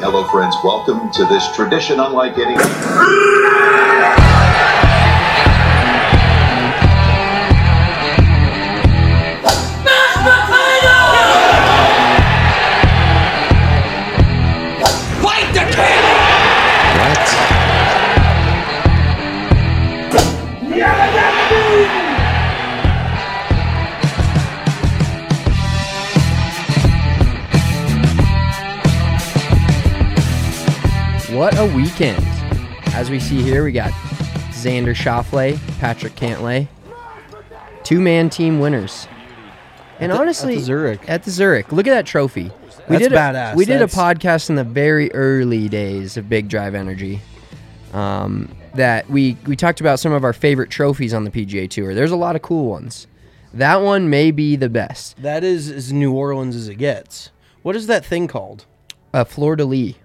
Hello, friends. Welcome to this tradition unlike any. What a weekend. As we see here, we got Xander Schauffele, Patrick Cantlay, two man team winners. And the- at honestly, the Zurich. At the Zurich. Look at that trophy. We That's did a, badass. We did That's- a podcast in the very early days of Big Drive Energy. Um, that we we talked about some of our favorite trophies on the PGA Tour. There's a lot of cool ones. That one may be the best. That is as New Orleans as it gets. What is that thing called? Uh, Fleur de Lis.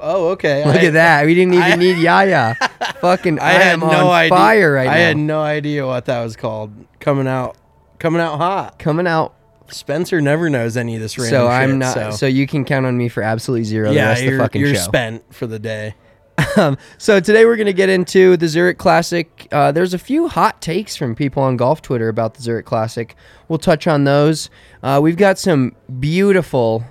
Oh, okay. Look I- at that. We didn't even I- need Yaya. Fucking, I, I had am no on idea. fire right I now. had no idea what that was called. Coming out, coming out hot. Coming out Spencer never knows any of this random so I'm shit, not. So, So. you can count on me for absolutely zero the yeah, rest you're, the fucking you're show. spent for the day. Um, so today we're gonna get into the Zurich Classic. Uh, there's a few hot takes from people on golf Twitter about the Zurich Classic. We'll touch on those. Uh, we've got some beautiful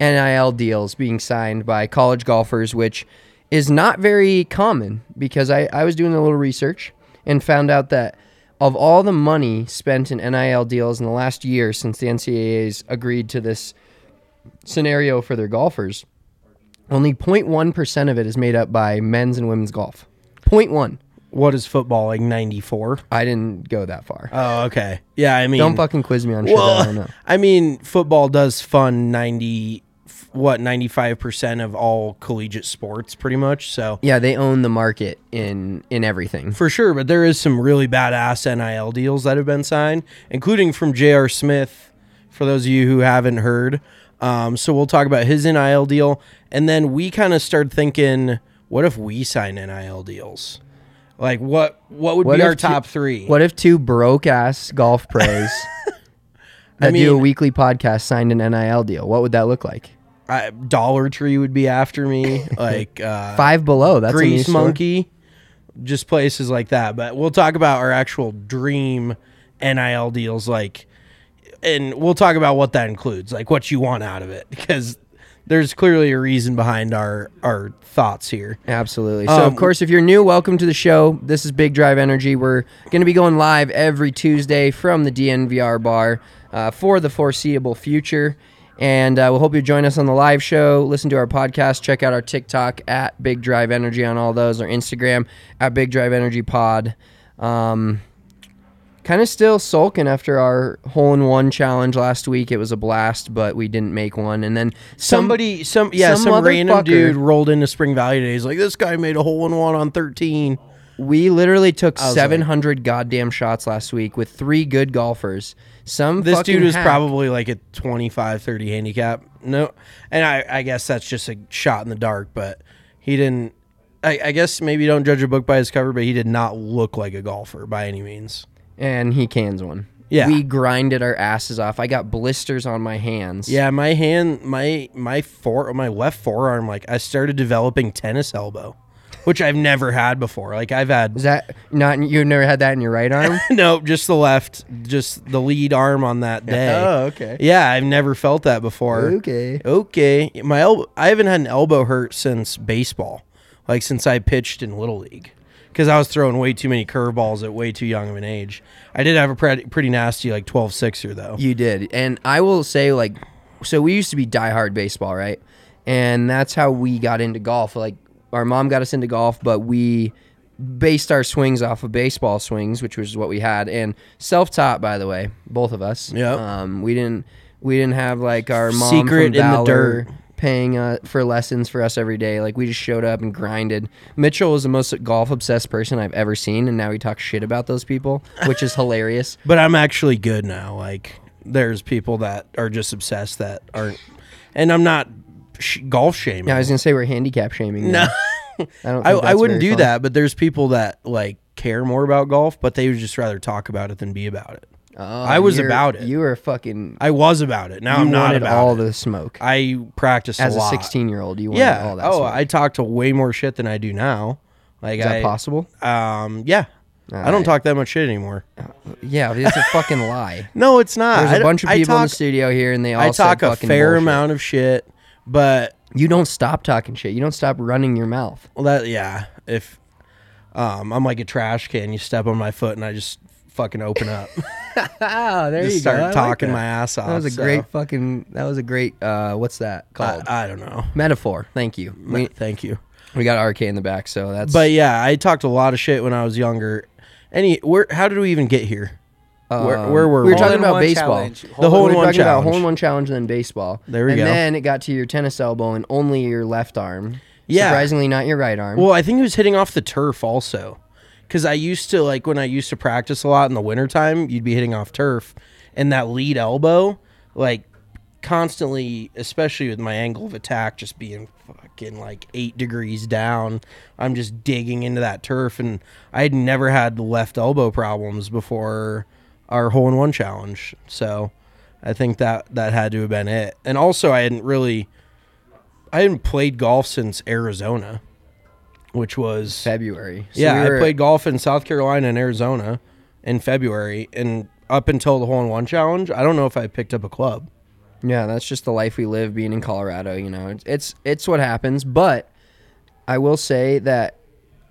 NIL deals being signed by college golfers, which is not very common because I, I was doing a little research and found out that of all the money spent in NIL deals in the last year since the NCAA's agreed to this scenario for their golfers, only 0.1% of it is made up by men's and women's golf. 0.1. What is football like? Ninety four. I didn't go that far. Oh, okay. Yeah, I mean, Don't fucking quiz me on shit that I don't know. I mean, football does fund ninety, f- what ninety five percent of all collegiate sports, pretty much. So Yeah, they own the market in in everything. for sure, but there is some really badass NIL deals that have been signed, including from J.R. Smith. For those of you who haven't heard, um, so we'll talk about his NIL deal, and then we kind of started thinking, what if we sign NIL deals? Like what? What would What be our two- top three? What if two broke ass golf pros that do a weekly podcast signed an NIL deal? What would that look like? I, Dollar Tree would be after me, like uh, Five below. That's Grease store. Monkey, just places like that. But we'll talk about our actual dream NIL deals, like, and we'll talk about what that includes, like what you want out of it, because there's clearly a reason behind our our thoughts here. Absolutely. So, of Um, course, if you're new, welcome to the show. This is Big Drive Energy. We're going to be going live every Tuesday from the DNVR bar uh, for the foreseeable future. And uh, we'll hope you join us on the live show. Listen to our podcast. Check out our TikTok at Big Drive Energy on all those, our Instagram at Big Drive Energy Pod. Um, kind of still sulking after our hole in one challenge last week. It was a blast, but we didn't make one. And then some- Somebody, some yeah, some some, random motherfucker- dude rolled into Spring Valley today. He's like, "This guy made a hole in one on 13." We literally took I was like- 700 goddamn shots last week with three good golfers. Some This dude was hack- probably like a 25, 30 handicap. No, and I, I guess that's just a shot in the dark, but he didn't. I, I guess maybe don't judge a book by its cover, but he did not look like a golfer by any means. And he cans one. Yeah. we grinded our asses off. I got blisters on my hands. Yeah, my hand, my my fore, my left forearm, like I started developing tennis elbow. which I've never had before. Like I've had Is that not? You've never had that in your right arm? no, just the left, just the lead arm on that day. Oh, okay. Yeah, I've never felt that before. Okay. Okay. My elbow I haven't had an elbow hurt since baseball. Like since I pitched in little league. Cuz I was throwing way too many curveballs at way too young of an age. I did have a pretty, pretty nasty like 12-6er though. You did, and I will say like, so we used to be diehard baseball, right? And that's how we got into golf. Like our mom got us into golf, but we based our swings off of baseball swings, which was what we had, and self-taught, by the way, both of us. Yeah. Um, we didn't we didn't have like our mom Secret from in the dirt. Paying uh, for lessons for us every day. Like we just showed up and grinded. Mitchell was the most golf obsessed person I've ever seen, and now he talks shit about those people, which is hilarious. But I'm actually good now. Like there's people that are just obsessed that aren't and I'm not sh- golf shaming. Yeah, I was gonna say we're handicap shaming. No. I don't. I, I wouldn't do fun. that, but there's people that like care more about golf, but they would just rather talk about it than be about it. Oh, I was about it. You were fucking. I was about it. Now you I'm not about all it. the smoke. I practiced As a a 16 year old, you wanted Yeah. all that. oh, smoke. I talk to way more shit than I do now. Like is that I, possible? Um, yeah. I don't Alright. talk that much shit anymore. Yeah, it's a fucking lie. No, it's not. There's I a d- bunch of I people in the studio here, and they all I talk a fair bullshit. amount of shit, but You don't stop talking shit. You don't stop running your mouth. well, that yeah. If um, I'm like a trash can, you step on my foot and I just fucking open up, Oh, there just start talking my ass off. That was a so- great fucking. That was a great. Uh, what's that called? I, I don't know. Metaphor. Thank you. We, Thank you. we got RK in the back, so that's. But yeah, I talked a lot of shit when I was younger. Any where? How did we even get here? where, um, where were we we? were talking about Hole-in-one baseball. challenge. The hole in we were one talking about challenge. hole in one challenge and then baseball. There we and go. then it got to your tennis elbow and only your left arm. Yeah. Surprisingly, not your right arm. Well, I think it was hitting off the turf also. Because I used to, like, when I used to practice a lot in the wintertime, you'd be hitting off turf. And that lead elbow, like, constantly, especially with my angle of attack just being fucking like eight degrees down, I'm just digging into that turf. And I had never had left elbow problems before our hole in one challenge. So I think that that had to have been it. And also, I hadn't really, I hadn't played golf since Arizona, which was February. So yeah, we were- I played golf in South Carolina and Arizona in February, and up until the hole in one challenge, I don't know if I picked up a club. Yeah, that's just the life we live being in Colorado. You know, it's it's, it's what happens. But I will say that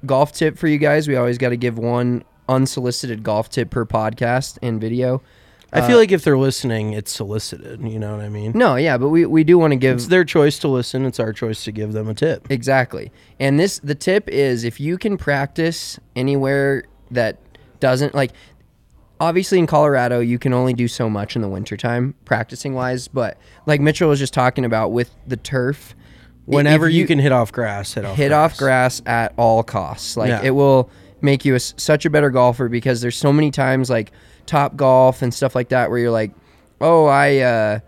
golf tip for you guys: we always got to give one unsolicited golf tip per podcast and video. I feel uh, like if they're listening, it's solicited. You know what I mean? No, yeah, but we, we do want to give It's their choice to listen. It's our choice to give them a tip. Exactly. And this the tip is if you can practice anywhere that doesn't like obviously in Colorado you can only do so much in the wintertime practicing wise, but like Mitchell was just talking about with the turf i- Whenever you, can hit off grass, hit off hit grass. off grass at all costs. Like Yeah. it will make you a s such a better golfer because there's so many times like top golf and stuff like that where you're like, "Oh, I uh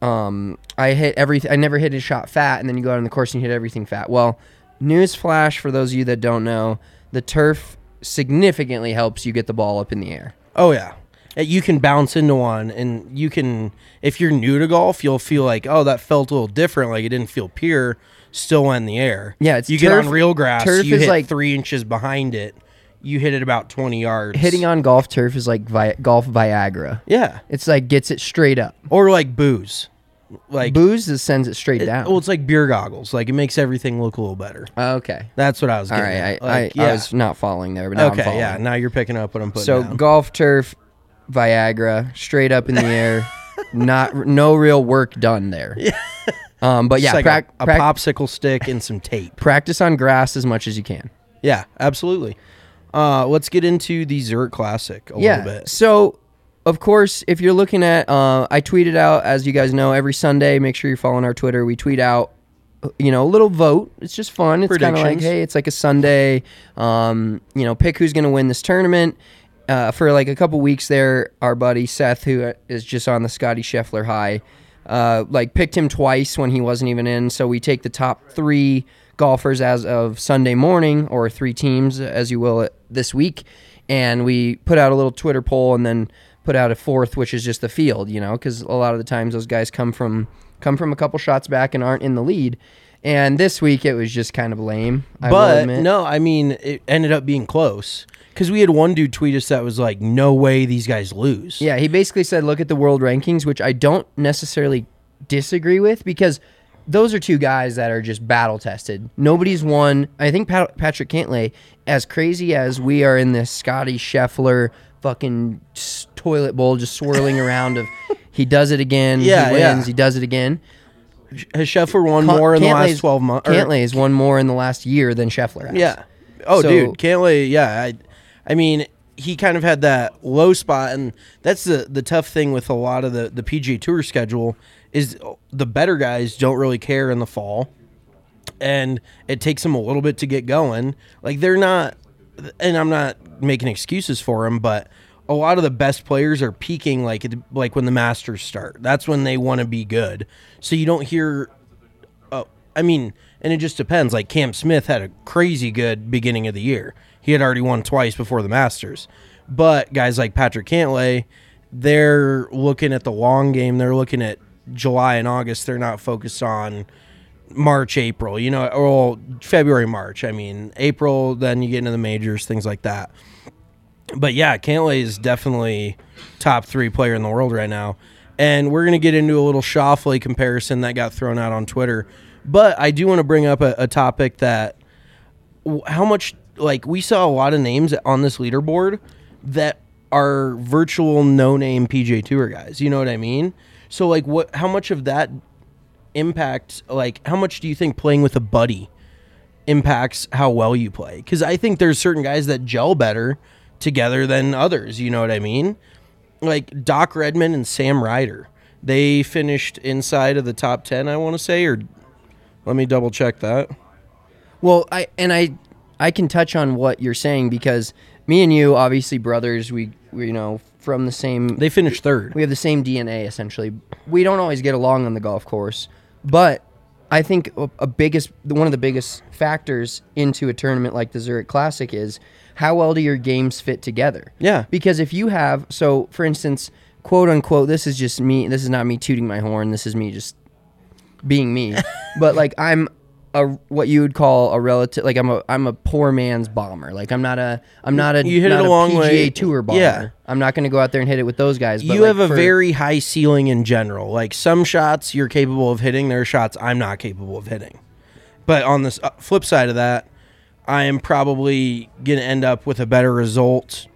um, I hit everything. I never hit a shot fat, and then you go out on the course and you hit everything fat. Well, news flash for those of you that don't know, the turf significantly helps you get the ball up in the air. Oh yeah. Uh, You can bounce into one, and you can. If you're new to golf, you'll feel like, oh, that felt a little different. Like it didn't feel pure. Still in the air. Yeah, it's you turf- get on real grass. turf you is hit like- three inches behind it. You hit it about twenty yards. Hitting on golf turf is like vi- golf Viagra. Yeah, It's like gets it straight up. or like booze. Like Booze just sends it straight it- down. well, it's like beer goggles. Like it makes everything look a little better. okay. That's what I was All getting. right. I. Like, I, I was not following there, but now I'm okay. Yeah. Now you're picking up what I'm putting So down. golf turf, Viagra, straight up in the air. not no real work done there. Um, but yeah, like prac- a, a prac- popsicle stick and some tape. practice on grass as much as you can. Yeah, absolutely. Uh, let's get into the Zurich Classic a yeah. little bit. So, of course, if you're looking at, uh, I tweeted out, as you guys know, every Sunday. Make sure you're following our Twitter. We tweet out, you know, a little vote. It's just fun. It's kind of like, hey, it's like a Sunday. Um, you know, pick who's going to win this tournament. Uh, for like a couple weeks there, our buddy Seth, who is just on the Scotty Scheffler high, uh, like picked him twice when he wasn't even in. So we take the top three golfers as of Sunday morning, or three teams, as you will, this week, and we put out a little Twitter poll, and then put out a fourth, which is just the field. You know, because a lot of the times those guys come from come from a couple shots back and aren't in the lead. And this week it was just kind of lame. I But no, I mean, it ended up being close because we had one dude tweet us that was like, "No way, these guys lose." Yeah, he basically said, look at the world rankings, which I don't necessarily disagree with because those are two guys that are just battle tested. Nobody's won. I think Pat- Patrick Cantlay, as crazy as we are in this Scotty Scheffler fucking toilet bowl just swirling around of he does it again, Yeah, he wins, yeah. he does it again. Has Scheffler won Con- more in the last twelve months? Cantlay has won more in the last year than Scheffler has. Yeah. Oh, So- dude, Cantlay. Yeah, I, I mean, he kind of had that low spot, and that's the the tough thing with a lot of the the PGA Tour schedule is the better guys don't really care in the fall, and it takes them a little bit to get going. Like they're not, and I'm not making excuses for them, but. A lot of the best players are peaking like like when the Masters start. That's when they want to be good. So you don't hear Oh, I mean, and it just depends. Like Cam Smith had a crazy good beginning of the year. He had already won twice before the Masters. But guys like Patrick Cantlay, they're looking at the long game. They're looking at July and August. They're not focused on March, April, you know, or February, March. I mean, April, then you get into the majors, things like that. But yeah, Cantlay is definitely top three player in the world right now. And we're going to get into a little Schauffele comparison that got thrown out on Twitter. But I do want to bring up a, a topic that how much, like, we saw a lot of names on this leaderboard that are virtual no name PGA Tour guys. You know what I mean? So, like, what, how much of that impact, like, how much do you think playing with a buddy impacts how well you play. Because I think there's certain guys that gel better together than others. You know what I mean? Like Doc Redman and Sam Ryder. They finished inside of the top 10, I want to say, or let me double check that. Well, I and I I can touch on what you're saying because me and you obviously brothers, we, we you know from the same They finished third. we have the same DNA essentially. We don't always get along on the golf course, but I think a, a biggest one of the biggest factors into a tournament like the Zurich Classic is how well do your games fit together? Yeah. Because if you have so for instance, quote unquote, this is just me, this is not me tooting my horn, this is me just being me. but like I'm a what you would call a relative like I'm a I'm a poor man's bomber. Like I'm not a I'm not a You hit it a long PGA way. tour bomber. Yeah. I'm not going to go out there and hit it with those guys. But you like, have a for- very high ceiling in general. Like some shots you're capable of hitting, there are shots I'm not capable of hitting. But on the uh, flip side of that, I am probably going to end up with a better result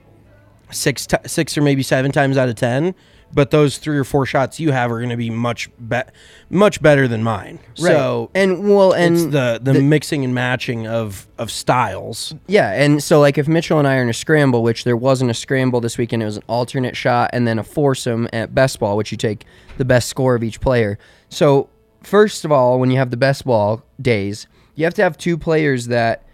six ti six or maybe seven times out of 10, but those three or four shots you have are going to be much be- much better than mine. Right. So and well and it's the, the mixing and matching of of styles. Yeah, and so like if Mitchell and I are in a scramble, which there wasn't a scramble this weekend, it was an alternate shot and then a foursome at best ball, which you take the best score of each player. So first of all, when you have the best ball days, you have to have two players that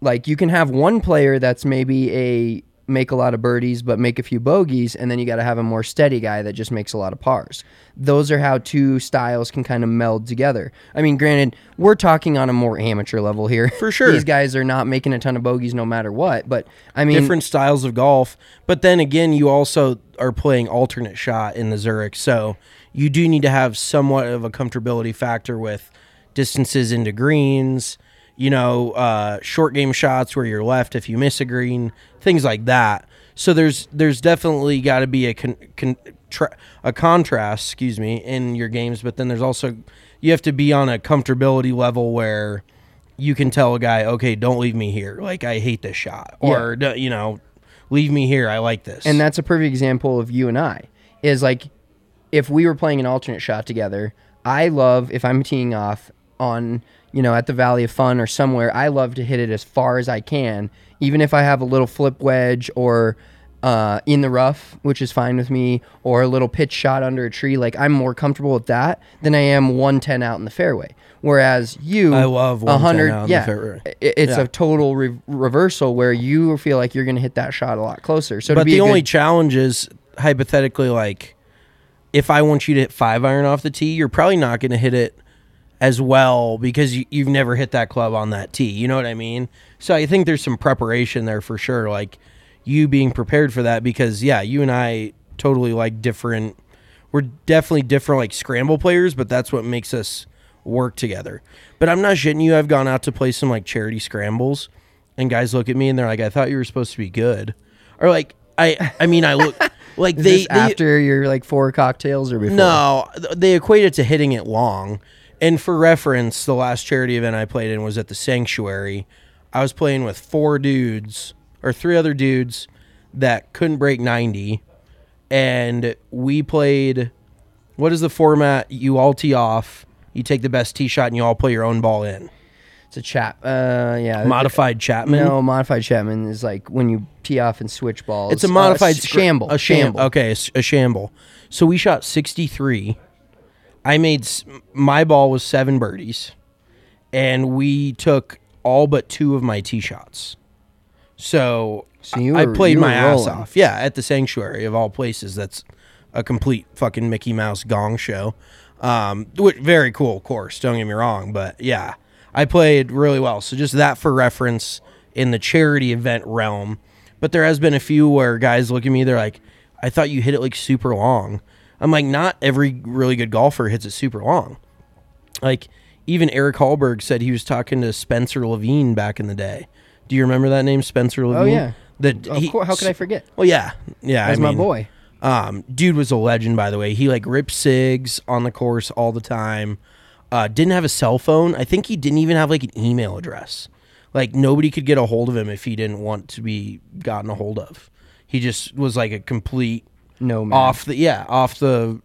like you can have one player that's maybe a make a lot of birdies but make a few bogeys and then you got to have a more steady guy that just makes a lot of pars those are how two styles can kind of meld together i mean granted we're talking on a more amateur level here For sure. these guys are not making a ton of bogeys no matter what but i mean different styles of golf. But then again, you also are playing alternate shot in the Zurich, so you do need to have somewhat of a comfortability factor with distances into greens. You know, uh, short game shots where you're left if you miss a green, things like that. So there's there's definitely got to be a con, con, tra- a contrast, excuse me, in your games. But then there's also you have to be on a comfortability level where you can tell a guy, okay, don't leave me here. Like I hate this shot, or "D- you know, leave me here. I like this. and that's a perfect example of you and I is like if we were playing an alternate shot together, I love if I'm teeing off on you know at the Valley of Fun or somewhere, I love to hit it as far as I can, even if I have a little flip wedge or uh, in the rough, which is fine with me, or a little pitch shot under a tree. Like I'm more comfortable with that than I am 110 out in the fairway. Whereas you, I love 110 100 out in the yeah, fairway. It's Yeah. a total re- reversal where you feel like you're going to hit that shot a lot closer. So but be the only good- challenge is hypothetically like if I want you to hit five iron off the tee, you're probably not going to hit it as well because you, you've never hit that club on that tee. You know what I mean? So I think there's some preparation there for sure. Like you being prepared for that because yeah, you and I totally like different. We're definitely different like scramble players, but that's what makes us work together. But I'm not shitting you. I've gone out to play some like charity scrambles, and guys look at me and they're like, "I thought you were supposed to be good," or like, "I, I mean, I look like Is they, this they after your like four cocktails or before? no, they equate it to hitting it long. And for reference, the last charity event I played in was at the Sanctuary. I was playing with four dudes or three other dudes that couldn't break 90. And we played what is the format? You all tee off, you take the best tee shot, and you all play your own ball in. It's a chap. Uh, yeah. Modified Chapman. No, modified Chapman is like when you tee off and switch balls. It's a Uh, modified s- scr- shamble. A shamble. Okay, a shamble. So we shot 63. I made my ball was seven birdies, and we took all but two of my tee shots. So, So you I played my were ass rolling. off. Yeah, at the sanctuary of all places. That's a complete fucking Mickey Mouse gong show. Um, very cool course. Don't get me wrong, but yeah, I played really well. So just that for reference in the charity event realm. But there has been a few where guys look at me, they're like, "I thought you hit it like super long." I'm like, not every really good golfer hits it super long. Like even Eric Hallberg said he was talking to Spencer Levin back in the day. Do you remember that name, Spencer Levin? Oh yeah. That Of he- course. How could I forget? Well, yeah, yeah. That's I my boy. um, dude was a legend, by the way. He like ripped cigs on the course all the time. Uh, didn't have a cell phone. I think he didn't even have like an email address. Like nobody could get a hold of him if he didn't want to be gotten a hold of. He just was like a complete No man. off the yeah off the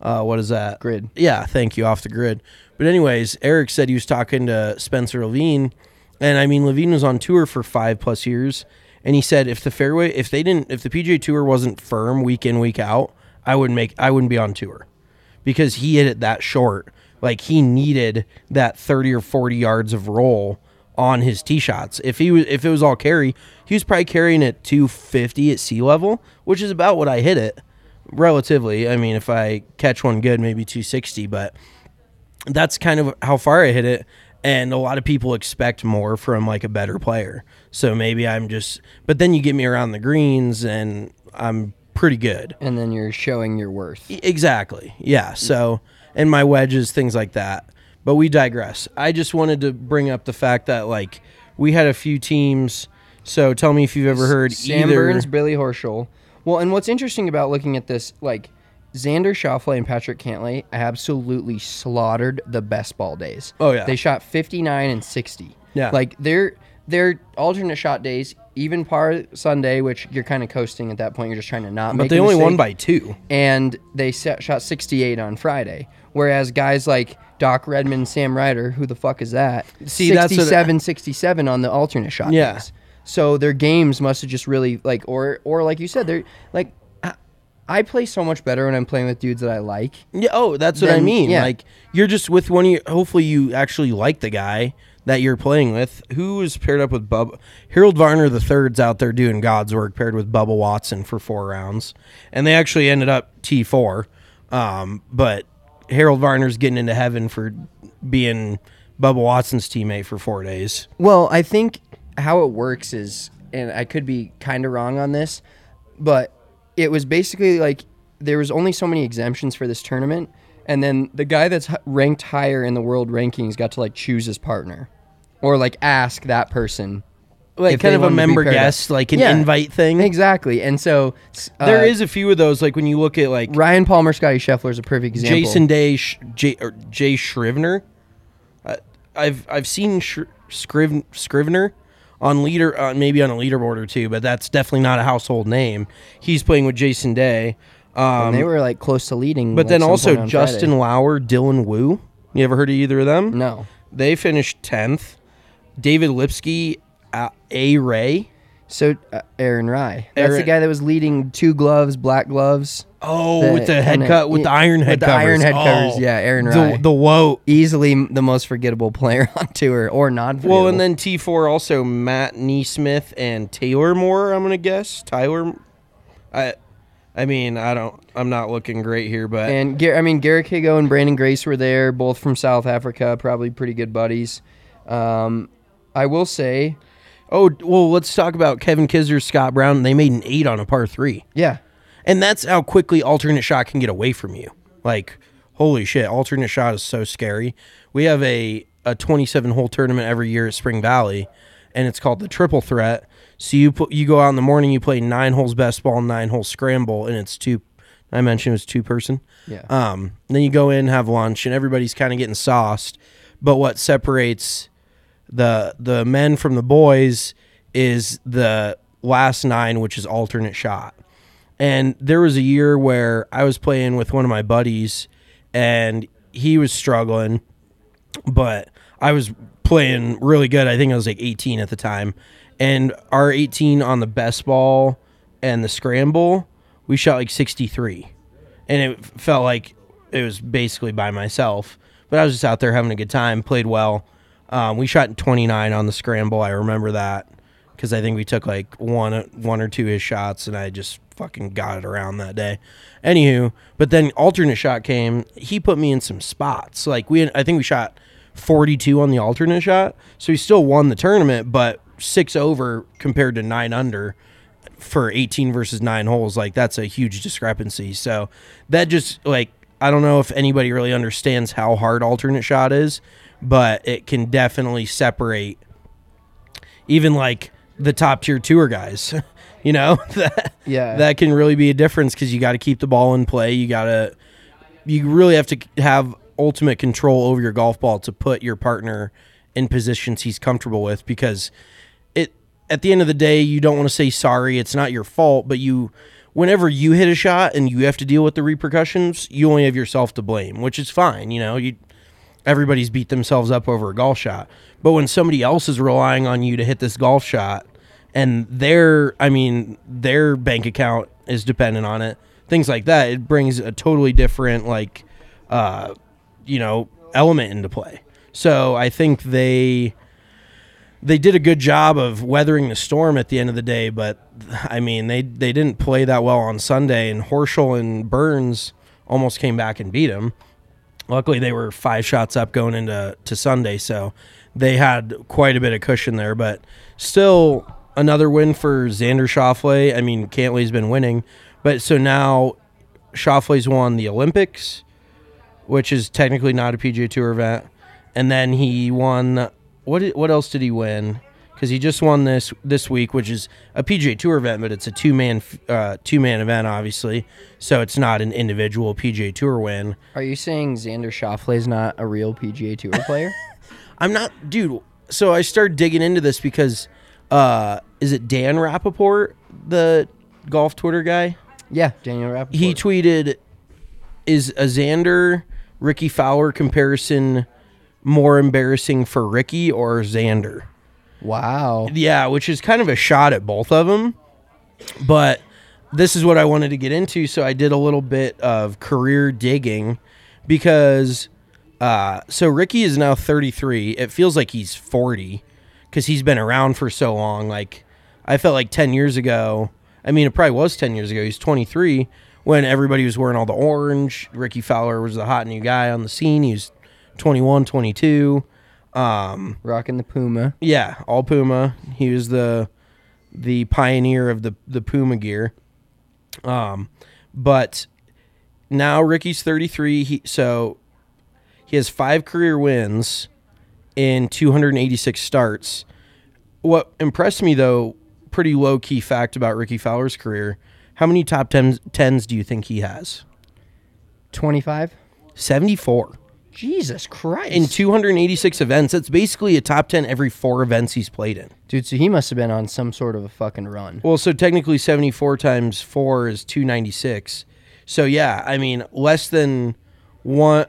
uh, what is that Grid. Yeah, thank you, off the grid. But anyways, Eric said he was talking to Spencer Levin, and I mean Levin was on tour for five plus years, and he said if the fairway if they didn't if the PGA Tour wasn't firm week in week out, I wouldn't make I wouldn't be on tour because he hit it that short. Like he needed that thirty or forty yards of roll on his tee shots. If he was if it was all carry, he was probably carrying it two fifty at sea level, which is about what I hit it relatively. I mean, if I catch one good, maybe two sixty, but that's kind of how far I hit it. And a lot of people expect more from like a better player. So maybe I'm just, but then you get me around the greens and I'm pretty good. and then you're showing your worth. Exactly. Yeah. So, and my wedges, things like that. But we digress. I just wanted to bring up the fact that like we had a few teams. So tell me if you've ever heard Sam either. Burns, Billy Horschel. Well, and what's interesting about looking at this, like Xander Schauffele and Patrick Cantlay absolutely slaughtered the best ball days. Oh, yeah. they shot 59 and 60. Yeah. like their their alternate shot days, even par Sunday, which you're kind of coasting at that point. You're just trying to not. but they only won by two. and they set, shot 68 on Friday. Whereas guys like Doc Redman, Sam Ryder, who the fuck is that? See, that's what- 67, 67 on the alternate shot. Yeah. days. So their games must have just really like, or or like you said, they're like, I, I play so much better when I'm playing with dudes that I like. Yeah. Oh, that's what I Then, mean. yeah. Like you're just with one of your. Hopefully, you actually like the guy that you're playing with. Who is paired up with Bub? Harold Varner the third's out there doing God's work, paired with Bubba Watson for four rounds, and they actually ended up T four. Um, but Harold Varner's getting into heaven for being Bubba Watson's teammate for four days. Well, I think how it works is, and I could be kind of wrong on this, but it was basically like there was only so many exemptions for this tournament, and then the guy that's ranked higher in the world rankings got to like choose his partner, or like ask that person. Like kind of a wanted to be member guest, like an Yeah. invite thing. Exactly, and so s- There uh, is a few of those. Like when you look at like Ryan Palmer, Scotty Scheffler is a perfect example. Jason Day, Sh- Jay, or Jay Scrivener. Uh, I've I've seen Sh- Scriv- Scrivener on leader, uh, maybe on a leaderboard or two, but that's definitely not a household name. He's playing with Jason Day. Um, and they were like close to leading. but like, then some also on Justin Friday. Lauer, Dylan Wu. You ever heard of either of them? No, They finished tenth. David Lipsky, uh, A Ray. so uh, Aaron Rai. That's the guy that was leading two gloves, black gloves. Oh, with the head kinda- cut, with the iron head with the iron head Oh, covers. Yeah, Aaron Rai. The, the woe. easily the most forgettable player on tour, or not. Well, and then T four also Matt Neesmith and Taylor Moore. I'm gonna guess Tyler. I, I mean, I don't. I'm not looking great here, but and Gar- I mean Garrick Higgo and Branden Grace were there, both from South Africa, probably pretty good buddies. Um, I will say, oh well, let's talk about Kevin Kisner, Scott Brown. They made an eight on a par three, yeah, and that's how quickly alternate shot can get away from you. Like, holy shit, alternate shot is so scary. We have a a 27 hole tournament every year at Spring Valley, and it's called the Triple Threat. So you put you go out in the morning, you play nine holes best ball, nine holes scramble, and it's two. I mentioned it was two person. Yeah. Um, then you go in, have lunch, and everybody's kind of getting sauced. But what separates the the men from the boys is the last nine, which is alternate shot. And there was a year where I was playing with one of my buddies, and he was struggling, but I was playing really good. I think I was like 18 at the time, and our 18 on the best ball and the scramble, we shot like 63, and it felt like it was basically by myself. But I was just out there having a good time, played well. Um, we shot 29 on the scramble. I remember that because I think we took like one one or two his shots, and I just fucking got it around that day. Anywho, but then alternate shot came. He put me in some spots. Like we, I think we shot 42 on the alternate shot, so he still won the tournament, but six over compared to nine under for 18 versus nine holes. Like that's a huge discrepancy. So that just like I don't know if anybody really understands how hard alternate shot is, but it can definitely separate even like the top tier tour guys. you know that Yeah. that can really be a difference because you got to keep the ball in play. You got to you really have to have ultimate control over your golf ball to put your partner in positions he's comfortable with because it at the end of the day you don't want to say sorry it's not your fault but you whenever you hit a shot and you have to deal with the repercussions you only have yourself to blame which is fine you know you everybody's beat themselves up over a golf shot. But when somebody else is relying on you to hit this golf shot and their I mean their bank account is dependent on it, things like that, it brings a totally different like uh you know, element into play. So I think they they did a good job of weathering the storm at the end of the day, but I mean they they didn't play that well on Sunday and Horschel and Burns almost came back and beat them luckily they were five shots up going into to Sunday, so they had quite a bit of cushion there. But still, another win for Xander Schauffele. I mean, Cantlay's been winning, but so now Schauffele's won the Olympics, which is technically not a PGA Tour event, and then he won. What what else did he win? Because he just won this this week, which is a PGA Tour event, but it's a two man uh, two man event, obviously. So it's not an individual PGA Tour win. Are you saying Xander Schauffele is not a real PGA Tour player? I'm not, dude. So I started digging into this because, uh, is it Dan Rapaport, the golf Twitter guy? yeah, Daniel Rapaport. He tweeted, "Is a Xander Rickie Fowler comparison more embarrassing for Rickie or Xander?" Wow. Yeah, which is kind of a shot at both of them. But this is what I wanted to get into, so I did a little bit of career digging because uh, so Rickie is now 33. It feels like he's 40 because he's been around for so long. Like I felt like 10 years ago. I mean, it probably was 10 years ago. He's 23 when everybody was wearing all the orange. Rickie Fowler was the hot new guy on the scene. He was 21, 22. Um, Rocking the Puma. yeah, all Puma. He was the the pioneer of the the Puma gear. Um, but now Rickie's 33. He so he has five career wins in 286 starts. What impressed me though, pretty low key fact about Rickie Fowler's career. How many top 10s, 10s do you think he has? 25? 74. Jesus Christ. In 286 events, that's basically a top 10 every four events he's played in. Dude, so he must have been on some sort of a fucking run. Well, so technically 74 times 4 is 296. So yeah, I mean, less than one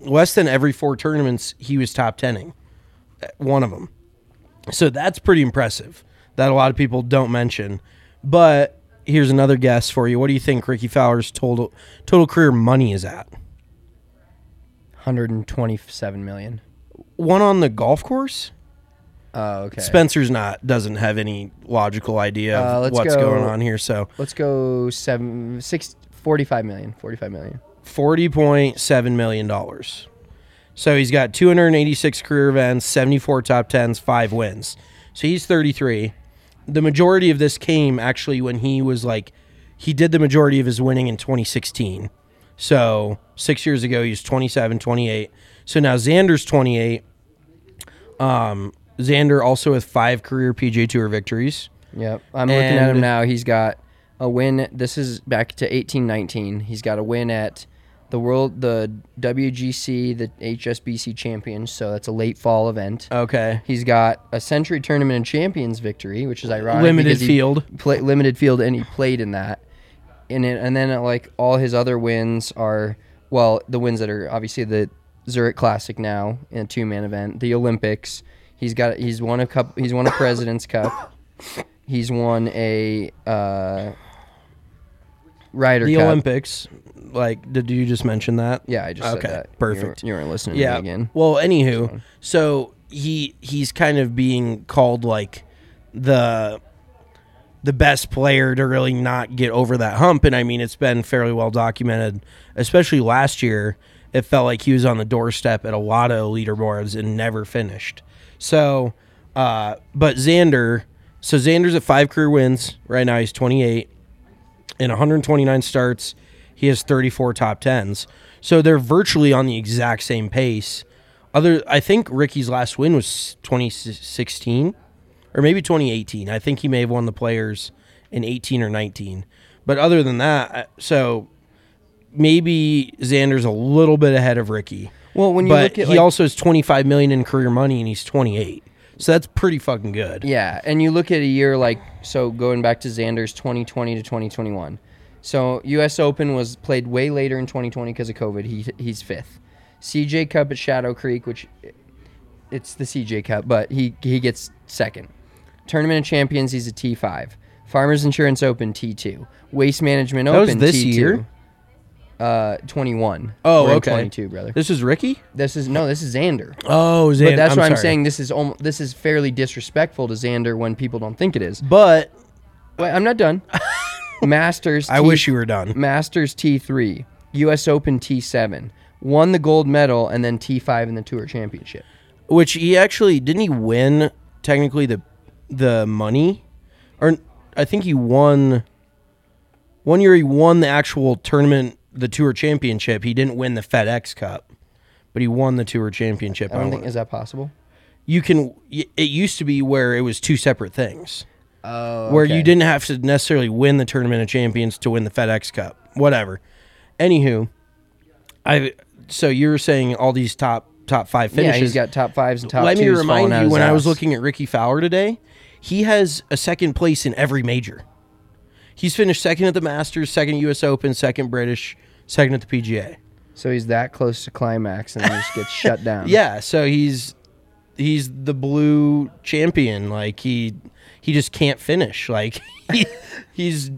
less than every four tournaments he was top 10ing. Uh, one of them. So that's pretty impressive. That a lot of people don't mention. But here's another guess for you. What do you think Rickie Fowler's total total career money is at? 127 million. One on the golf course? Oh, okay. Spencer's not doesn't have any logical idea Uh, of let's what's go- going on here. So Let's go seven, six, 45 million. 45 million. forty point seven million dollars. So he's got two hundred and eighty six career events, seventy four top tens, five wins. So he's thirty three. The majority of this came actually when he was like he did the majority of his winning in twenty sixteen. So six years ago, he was 27, 28. So now Xander's 28. Um, Xander also with five career PGA Tour victories. Yep. I'm looking at him now. He's got a win. This is back to 1819. He's got a win at the world, the WGC, the HSBC Champions. So that's a late fall event. Okay. He's got a Sentry Tournament and Champions victory, which is ironic. Limited field. Play, limited field, and he played in that. And it, and then uh, like all his other wins are well, the wins that are obviously the Zurich Classic now in a two man event, the Olympics. He's got he's won a cup. He's won a President's Cup. He's won a uh, Ryder The Cup. Olympics. Like, did you just mention that? Yeah, I just Okay, said that. Perfect. You weren't, listening yeah. to me again. Well, anywho, so he he's kind of being called like the the best player to really not get over that hump, and I mean it's been fairly well documented, especially last year. It felt like he was on the doorstep at a lot of leaderboards and never finished. So, uh, but Xander, so Xander's at five career wins right now. He's 28 in 129 starts, he has 34 top tens. So they're virtually on the exact same pace. Other, I think Rickie's last win was 2016 or maybe 2018. I think he may have won the players in 18 or 19. But other than that, so maybe Xander's a little bit ahead of Rickie. Well, when you but look at he like, also has 25 million in career money and he's 28. So that's pretty fucking good. Yeah, and you look at a year like so going back to Xander's 2020 to 2021. So U.S. Open was played way later in 2020 because of COVID. He he's fifth. CJ Cup at Shadow Creek, which it's the CJ Cup, but he he gets second. Tournament of Champions, he's a T5. Farmers Insurance Open T2. Waste Management That was Open this T2. year? Uh, 21. Oh, We're okay. 22, brother. This is Rickie? This is no, this is Xander. Oh, Xander. But that's why I'm sorry. saying this is almo- this is fairly disrespectful to Xander when people don't think it is. But Wait, I'm not done. Masters. I T- wish you were done. Masters T3, U.S. Open T7, won the gold medal, and then T5 in the Tour Championship. Which he actually didn't he win technically the the money, or I think he won. One year he won the actual tournament, the Tour Championship. He didn't win the FedEx Cup, but he won the Tour Championship. I don't think is that possible. you can. It used to be where it was two separate things. Oh, where you didn't have to necessarily win the tournament of champions to win the FedEx Cup, whatever. Anywho, I so you were saying all these top top five finishes. Yeah, he's got top fives and top Let me remind you, when I was looking at Rickie Fowler today, he has a second place in every major. He's finished second at the Masters, second U.S. Open, second British, second at the PGA. So he's that close to climax and then just gets shut down. Yeah, so he's he's the blue champion. Like he he just can't finish. Like he, he's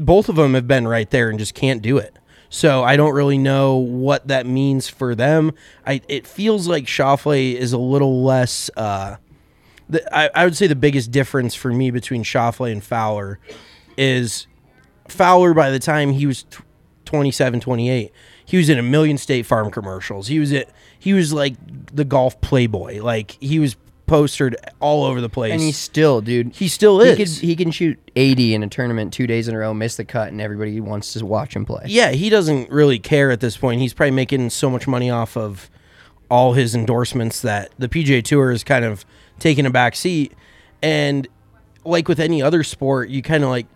both of them have been right there and just can't do it. So I don't really know what that means for them. I it feels like Schauffele is a little less. Uh, the, I, I would say the biggest difference for me between Schauffele and Fowler is Fowler by the time he was tw 27, 28, he was in a million State Farm commercials. He was at he was like the golf playboy. Like he was postered all over the place. And he's still, dude. he still he is. could he can shoot 80 in a tournament two days in a row, miss the cut, and everybody wants to watch him play. yeah, he doesn't really care at this point. He's probably making so much money off of all his endorsements that the PGA Tour is kind of taking a back seat. And like with any other sport, you kind of like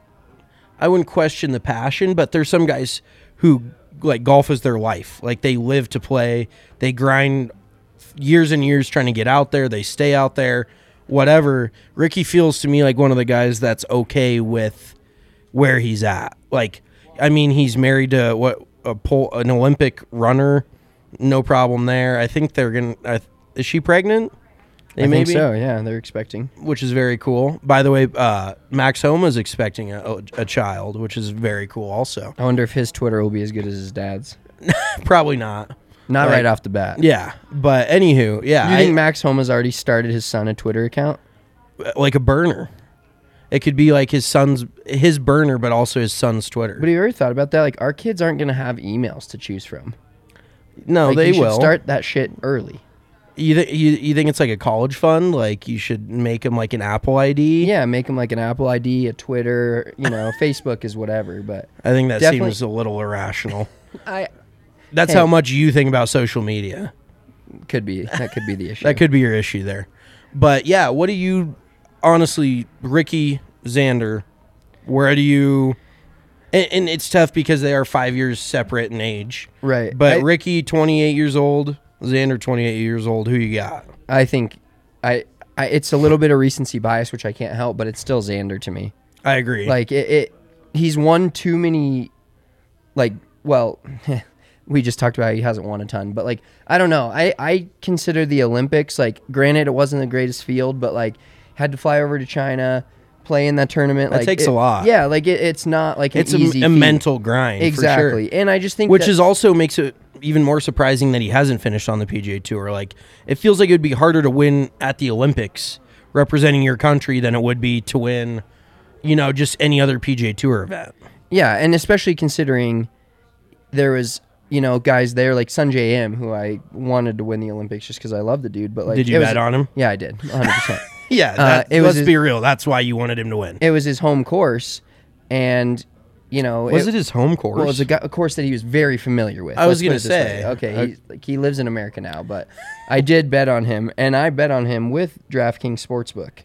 I wouldn't question the passion, but there's some guys who like golf is their life. Like they live to play. They grind years and years trying to get out there. They stay out there, whatever. Rickie feels to me like one of the guys that's okay with where he's at. Like, I mean, he's married to what a pole, an Olympic runner, no problem there. I think they're gonna. Uh, is she pregnant? They I may think be, so. Yeah, they're expecting. which is very cool. By the way, uh, Max Homa is expecting a, a child, which is very cool. Also, I wonder if his Twitter will be as good as his dad's. probably not. Not Like- right off the bat. Yeah, but anywho, yeah, You I- think Max Homa's already started his son a Twitter account? like a burner. It could be like his son's his burner, but also his son's Twitter. But have you ever thought about that? Like our kids aren't gonna have emails to choose from. no, Like, they you should will start that shit early. You, th- you you think it's like a college fund? Like you should make them like an Apple ID? Yeah, make them like an Apple ID, a Twitter. You know, Facebook is whatever. But I think that Definitely- seems a little irrational. I That's Hey. how much you think about social media. could be that could be the issue. That could be your issue there. But yeah, what do you honestly, Rickie Xander? Where do you? And, and it's tough because they are five years separate in age. Right. But I- Rickie, twenty eight years old. Xander, twenty eight years old. Who you got? I think I, I it's a little bit of recency bias, which I can't help, but it's still Xander to me. I agree. Like it, it he's won too many like well we just talked about he hasn't won a ton, but like I don't know. I I consider the Olympics like granted it wasn't the greatest field, but like had to fly over to China, play in that tournament. That like, takes it- a lot. Yeah, like it, it's not like an it's a, easy a mental grind. for sure. exactly. And I just think which that- is also makes it even more surprising that he hasn't finished on the PGA Tour. Like it feels like it would be harder to win at the Olympics representing your country than it would be to win, you know, just any other PGA Tour event. Yeah, and especially considering there was you know guys there like Sungjae Im, who I wanted to win the Olympics just because I love the dude. But like, Did you it was- bet on him? Yeah, I did, 100. percent Yeah, Uh, it was let's his- be real. That's why you wanted him to win. It was his home course, and you know, was it, his home course? Well, it was a, a course that he was very familiar with. I was gonna it this way. say, okay, uh, he, like, he lives in America now, but I did bet on him, and I bet on him with DraftKings Sportsbook,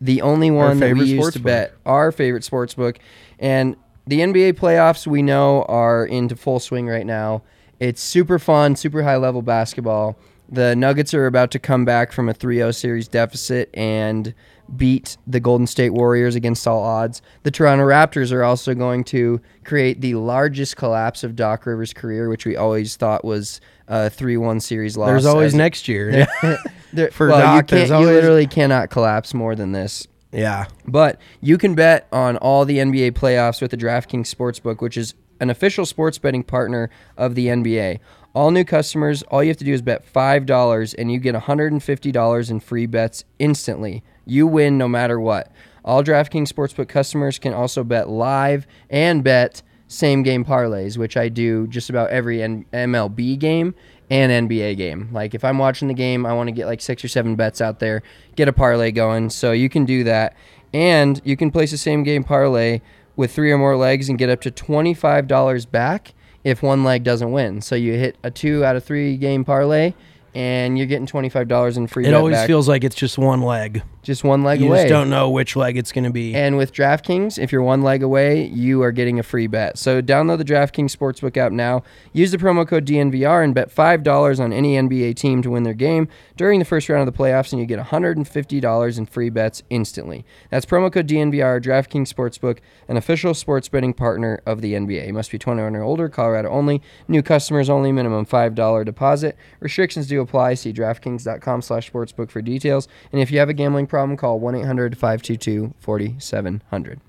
the only one that we used to bet, our favorite sportsbook, and the NBA playoffs we know are into full swing right now. It's super fun, super high level basketball. The Nuggets are about to come back from a 3-0 series deficit and beat the Golden State Warriors against all odds. The Toronto Raptors are also going to create the largest collapse of Doc Rivers' career, which we always thought was a 3-1 series loss. There's always next year. there- for well, you, Doc, there's can't, you literally cannot collapse more than this. yeah. But you can bet on all the NBA playoffs with the DraftKings Sportsbook, which is an official sports betting partner of the NBA. All new customers, all you have to do is bet $5 and you get $150 in free bets instantly. You win no matter what. All DraftKings Sportsbook customers can also bet live and bet same game parlays, which I do just about every N- MLB game and NBA game. Like if I'm watching the game, I want to get like six or seven bets out there, get a parlay going. So you can do that. And you can place a same game parlay with three or more legs and get up to $25 back if one leg doesn't win. So you hit a two out of three game parlay and you're getting $25 in free It always back. feels like it's just one leg. Just one leg away. You away. just don't know which leg it's going to be. And with DraftKings, if you're one leg away, you are getting a free bet. So download the DraftKings Sportsbook app now. Use the promo code DNVR and bet $5 on any NBA team to win their game during the first round of the playoffs, and you get $150 in free bets instantly. That's promo code DNVR, DraftKings Sportsbook, an official sports betting partner of the NBA. You must be 21 or older, Colorado only. New customers only, minimum $5 deposit. Restrictions do apply. See DraftKings.com slash sportsbook for details. And if you have a gambling problem, call 1 800 522 4700.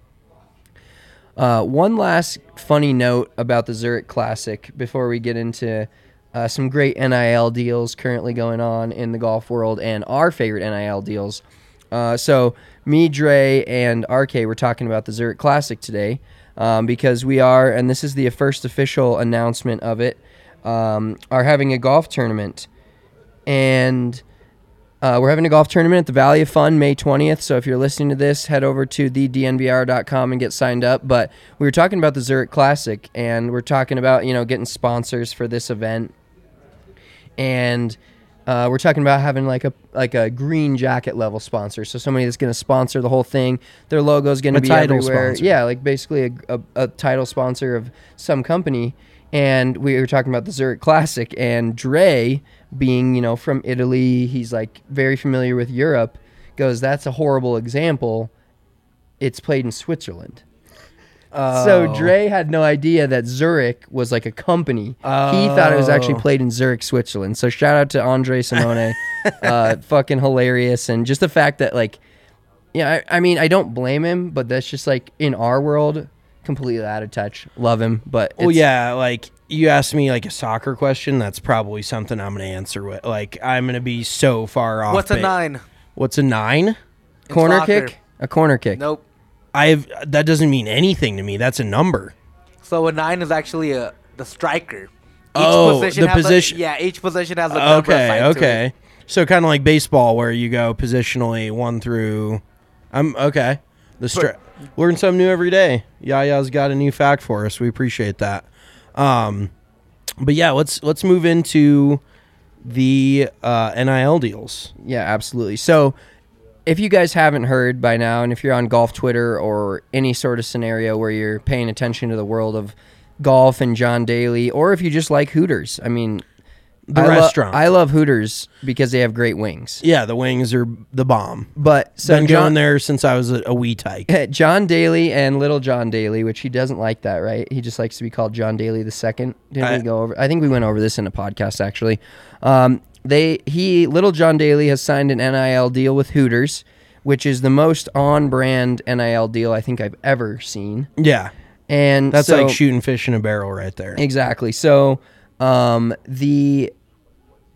Uh, one last funny note about the Zurich Classic before we get into uh, some great NIL deals currently going on in the golf world and our favorite NIL deals. Uh, so, me, Dre, and RK were talking about the Zurich Classic today um, because we are, and this is the first official announcement of it, um, are having a golf tournament. And uh, we're having a golf tournament at the Valley of Fun May 20th. So if you're listening to this, head over to thednvr.com and get signed up. But we were talking about the Zurich Classic, and we're talking about you know getting sponsors for this event, and uh, we're talking about having like a like a green jacket level sponsor. So somebody that's going to sponsor the whole thing. Their logo is going to be title everywhere. sponsor. Yeah, like basically a, a, a title sponsor of some company. And we were talking about the Zurich Classic, and Dre, being you know from Italy, he's like very familiar with Europe. Goes, that's a horrible example. It's played in Switzerland. So Dre had no idea that Zurich was like a company. He thought it was actually Oh. played in Zurich, Switzerland. So shout out to Andre Simone, uh, fucking hilarious, and just the fact that like, yeah, I, I mean, I don't blame him, but that's just like in our world, completely out of touch. Love him, but Well, yeah, like you asked me like a soccer question. That's probably something I'm going to answer with. Like I'm going to be so far off. What's a ba- nine? What's a nine? corner soccer. kick, a corner kick. Nope. I've that doesn't mean anything to me. That's a number. So a nine is actually a the striker. Each Oh, the has a- position- yeah, each position has a number Okay, assigned to it. okay. So kind of like baseball, where you go positionally one through. I'm okay. The stri- learn something new every day. Yaya's got a new fact for us. We appreciate that. Um, But yeah, let's let's move into the uh, NIL deals. Yeah, absolutely. So, if you guys haven't heard by now, and if you're on golf Twitter or any sort of scenario where you're paying attention to the world of golf and John Daly, or if you just like Hooters, I mean, The I lo- restaurant. I love Hooters because they have great wings. Yeah, the wings are the bomb. But so Been John, going there since I was a, a wee tyke. John Daly and Little John Daly, which he doesn't like that, right? He just likes to be called John Daly the second. Didn't I- we go over? I think we went over this in a podcast actually. Um, they he Little John Daly has signed an NIL deal with Hooters, which is the most on-brand NIL deal I think I've ever seen. Yeah, And that's so- like shooting fish in a barrel right there. Exactly. So um, the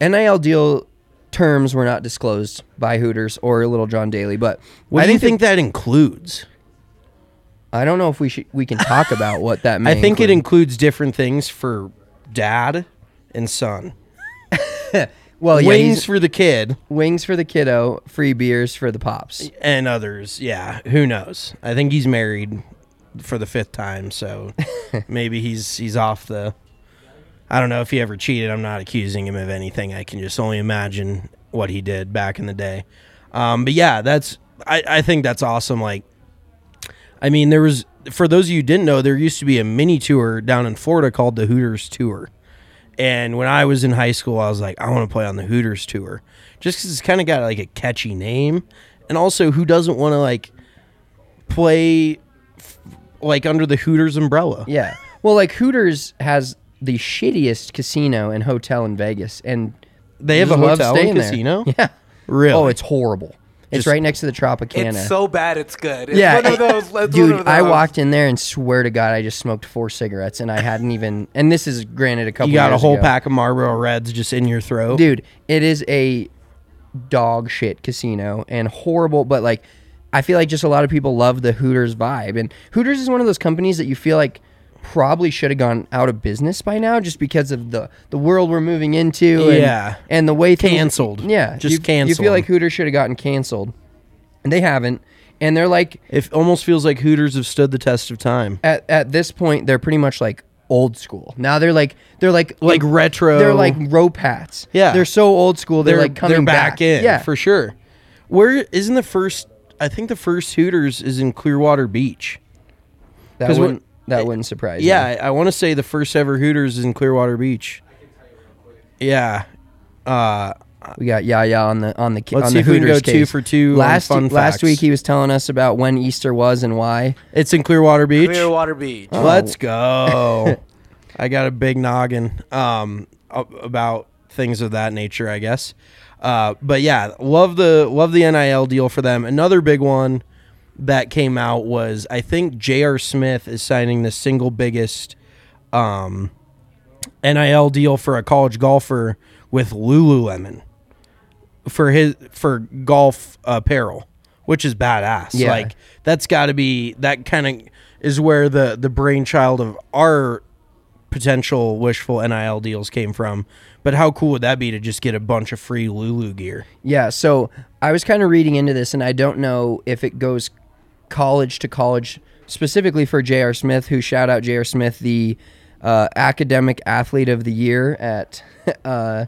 NIL deal terms were not disclosed by Hooters or Little John Daly, but What I do you think think that includes? I don't know if we should we can talk about what that. May I think include. it includes different things for dad and son. well, yeah, Wings for the kid wings for the kiddo, free beers for the pops. and others. Yeah, who knows? I think he's married for the fifth time, so maybe he's he's off the. I don't know if he ever cheated. I'm not accusing him of anything. I can just only imagine what he did back in the day. Um, but yeah, that's I, I think that's awesome. Like, I mean, there was for those of you didn't know, there used to be a mini tour down in Florida called the Hooters Tour. And when I was in high school, I was like, I want to play on the Hooters Tour, just because it's kind of got like a catchy name, and also who doesn't want to like play f- like under the Hooters umbrella? Yeah. Well, like Hooters has the shittiest casino and hotel in Vegas, and They have just a love hotel staying and there. casino. Yeah. Really? Oh, it's horrible. It's Just- right next to the Tropicana. It's so bad, it's good. It's yeah, one of it- those. it's one dude. of I walked in there and swear to God, I just smoked four cigarettes, and I hadn't even. And this is granted a couple. you got a whole ago. pack of Marlboro Reds just in your throat, dude. It is a dog shit casino and horrible, but like, I feel like just a lot of people love the Hooters vibe, and Hooters is one of those companies that you feel like probably should have gone out of business by now, just because of the the world we're moving into, and, Yeah. and the way things, Canceled. Yeah, Just you, You feel like Hooters should have gotten canceled, and they haven't, and they're like It almost feels like Hooters have stood the test of time. at at this point they're pretty much like old school. Now they're like they're like Like retro. They're like rope hats. Yeah. they're so old school. They're, like coming back, in Yeah, for sure. Where isn't the first? I think the first Hooters is in Clearwater Beach. that 'cause when- that wouldn't surprise Yeah, me. I, I want to say the first ever Hooters is in Clearwater Beach. Yeah. Uh, We got Yaya on the on the ki- Let's on see the if we can Hooters go two for two on Last fun last facts. week he was telling us about when Easter was and why. it's in Clearwater Beach. Clearwater Beach. Oh. Let's go. I got a big noggin um, about things of that nature, I guess. Uh, but yeah, love the love the NIL deal for them. Another big one that came out was I think J.R. Smith is signing the single biggest um, NIL deal for a college golfer with Lululemon for his for golf apparel, which is badass. Yeah. Like that's got to be that kind of is where the the brainchild of our potential wishful NIL deals came from. But how cool would that be to just get a bunch of free Lulu gear? Yeah, so I was kind of reading into this, and I don't know if it goes college to college specifically for J.R. Smith, who shout out J.R. Smith, the uh, academic athlete of the year at uh,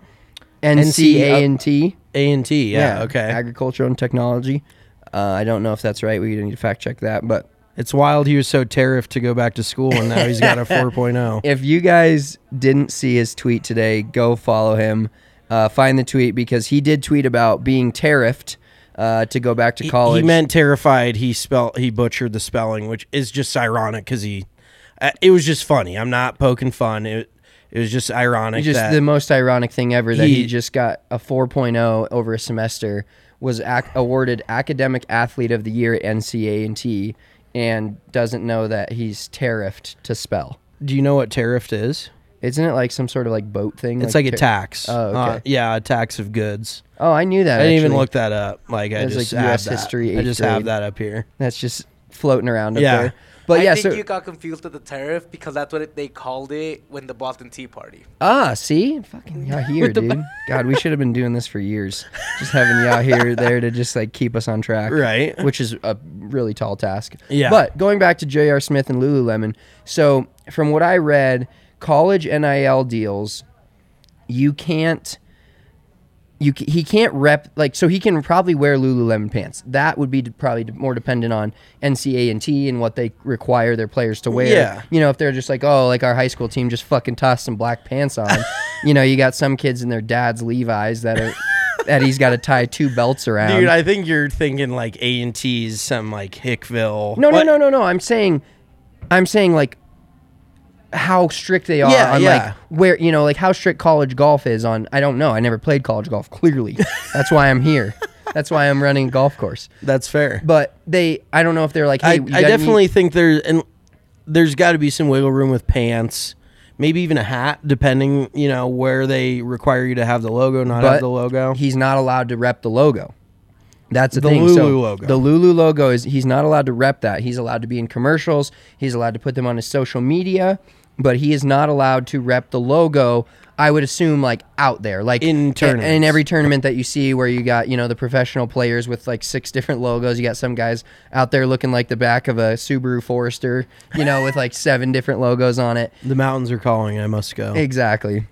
NCA&T. A and T, yeah, okay. Agricultural and technology. Uh, I don't know if that's right. We need to fact check that, but It's wild he was so tariffed to go back to school and now he's got a oh. 4.0. if you guys didn't see his tweet today, go follow him. Uh, find the tweet because he did tweet about being tariffed uh, to go back to He- college. He meant terrified. He spelled he butchered the spelling, which is just ironic because he. Uh, it was just funny. I'm not poking fun. It it was just ironic. just that the most ironic thing ever that he, he- just got a 4.0 over a semester was ac- awarded academic athlete of the year at NCA&T and doesn't know that he's tariffed to spell. Do you know what tariffed is? Isn't it like some sort of like boat thing? It's like, a tar- tax. Oh, okay. Uh, yeah, a tax of goods. Oh, I knew that. I didn't even actually. look that up. Like I It's just like have US that. history, I eighth just have grade. that up here. That's just floating around up Yeah. there. But I yeah, think so you got confused with the tariff because that's what it, they called it when the Boston Tea Party. ah, see, fucking Yahir, dude. God, we should have been doing this for years. Just having Yahir there to just like keep us on track, Right. Which is a really tall task. Yeah. But going back to J.R. Smith and Lululemon, so from what I read, college NIL deals, you can't. You, he can't rep like so he can probably wear Lululemon pants. That would be probably more dependent on NCAA and T and what they require their players to wear. Yeah. You know, if they're just like, oh, like our high school team just fucking tossed some black pants on. you know, you got some kids in their dad's Levi's that are that he's got to tie two belts around. Dude, I think you're thinking like A and T's, some like Hickville. No, no, What- no, no, no. I'm saying, I'm saying like how strict they are Yeah, on yeah. like where you know like how strict college golf is on. I don't know. I never played college golf. Clearly, that's why I'm here. That's why I'm running a golf course. That's fair. But they, I don't know if they're like, hey, I, I definitely think there's and there's got to be some wiggle room with pants, maybe even a hat, depending you know where they require you to have the logo, not but have the logo. He's not allowed to rep the logo. That's the, The thing. Lulu so logo. The Lulu logo is he's not allowed to rep that. He's allowed to be in commercials. He's allowed to put them on his social media, but he is not allowed to rep the logo. I would assume like out there, like In in tournaments. every tournament that you see where you got you know the professional players with like six different logos. You got some guys out there looking like the back of a Subaru Forester, you know, with like seven different logos on it. the mountains are calling. I must go. Exactly.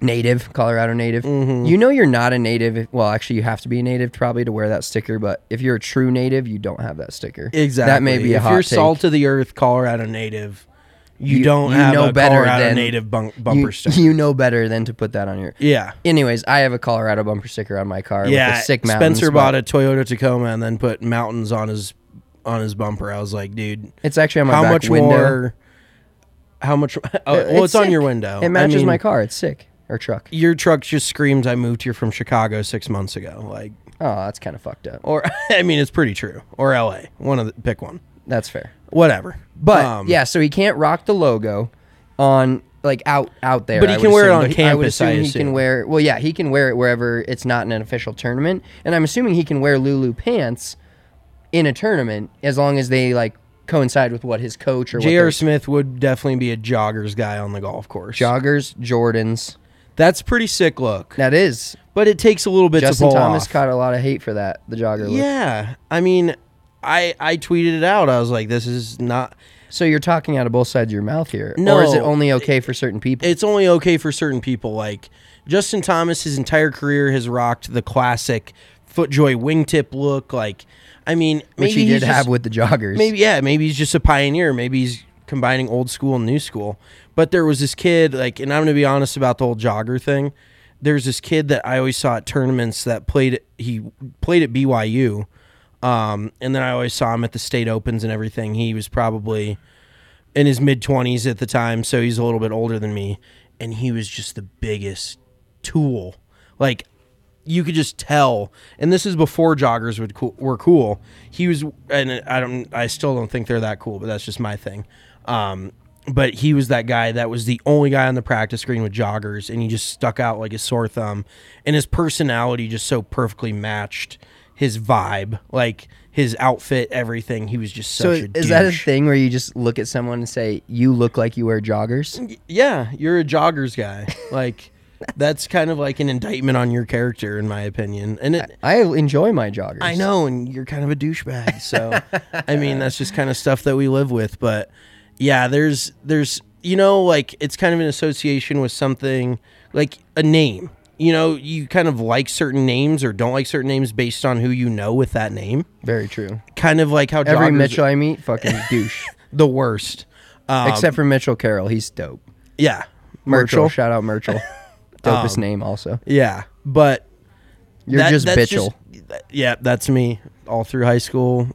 Native, Colorado native. Mm-hmm. You know you're not a native. Well, actually, you have to be a native probably to wear that sticker. But if you're a true native, you don't have that sticker. Exactly. That may be a if hot you're take. salt of the earth, Colorado native, you, You- don't you have know a better Colorado than- native bunk, bumper you, sticker. you know better than to put that on your. yeah. Anyways, I have a Colorado bumper sticker on my car. Yeah, with the sick. Spencer bought a Toyota Tacoma and then put mountains on his on his bumper. I was like, dude, It's actually on my how back much window. more? How much? Oh, well, it's, on your window. It matches I mean, my car. It's sick. Or truck. Your truck just screams, "I moved here from Chicago six months ago." Like, Oh, that's kind of fucked up. or I mean, it's pretty true. Or L.A. One of the pick one. That's fair. Whatever. But Um, yeah, so he can't rock the logo on like out out there. But he I can would wear it assume. on But he- I would campus, I assume he assume. can wear. Well, yeah, he can wear it wherever it's not in an official tournament, and I'm assuming he can wear Lulu pants in a tournament as long as they like coincide with what his coach or what J.R. their Smith would definitely be a joggers guy on the golf course. joggers, Jordans. That's pretty sick look. That is But it takes a little bit Justin to pull Thomas off. caught a lot of hate for that. The jogger look. Yeah, I mean, I I tweeted it out. I was like, this is not. So you're talking out of both sides of your mouth here, or No, is it only okay for certain people? It's only okay for certain people. Like Justin Thomas, his entire career has rocked the classic FootJoy wingtip look. Like, I mean, which maybe he did just- have with the joggers. Maybe yeah, maybe he's just a pioneer. Maybe he's combining old school and new school. But there was this kid, like, and I'm gonna be honest about the whole jogger thing. There's this kid that I always saw at tournaments that played. He played at BYU, um, and then I always saw him at the state opens and everything. He was probably in his mid 20s at the time, so he's a little bit older than me, and he was just the biggest tool. Like you could just tell, and this is before joggers would cool, were cool. He was, and I don't, I still don't think they're that cool, but that's just my thing. Um, but he was that guy that was the only guy on the practice screen with joggers, and he just stuck out like a sore thumb, and his personality just so perfectly matched his vibe, like his outfit, everything. He was just so such a is that a thing where you just look at someone and say, "You look like you wear joggers"? Yeah, you're a joggers guy. like that's kind of like an indictment on your character, in my opinion. And it, I enjoy my joggers. I know, and you're kind of a douchebag. So, I mean, that's just kind of stuff that we live with. But yeah, there's there's you know like it's kind of an association with something like a name. You know, you kind of like certain names or don't like certain names based on who you know with that name. Very true. Kind of like how Every joggers- Mitchell I meet, fucking douche. the worst. Um, Except for Mitchell Carroll, he's dope. yeah, Merchel. shout out Merchel. Dopest name also. Yeah, but You're That- just that- yeah, that's me all through high school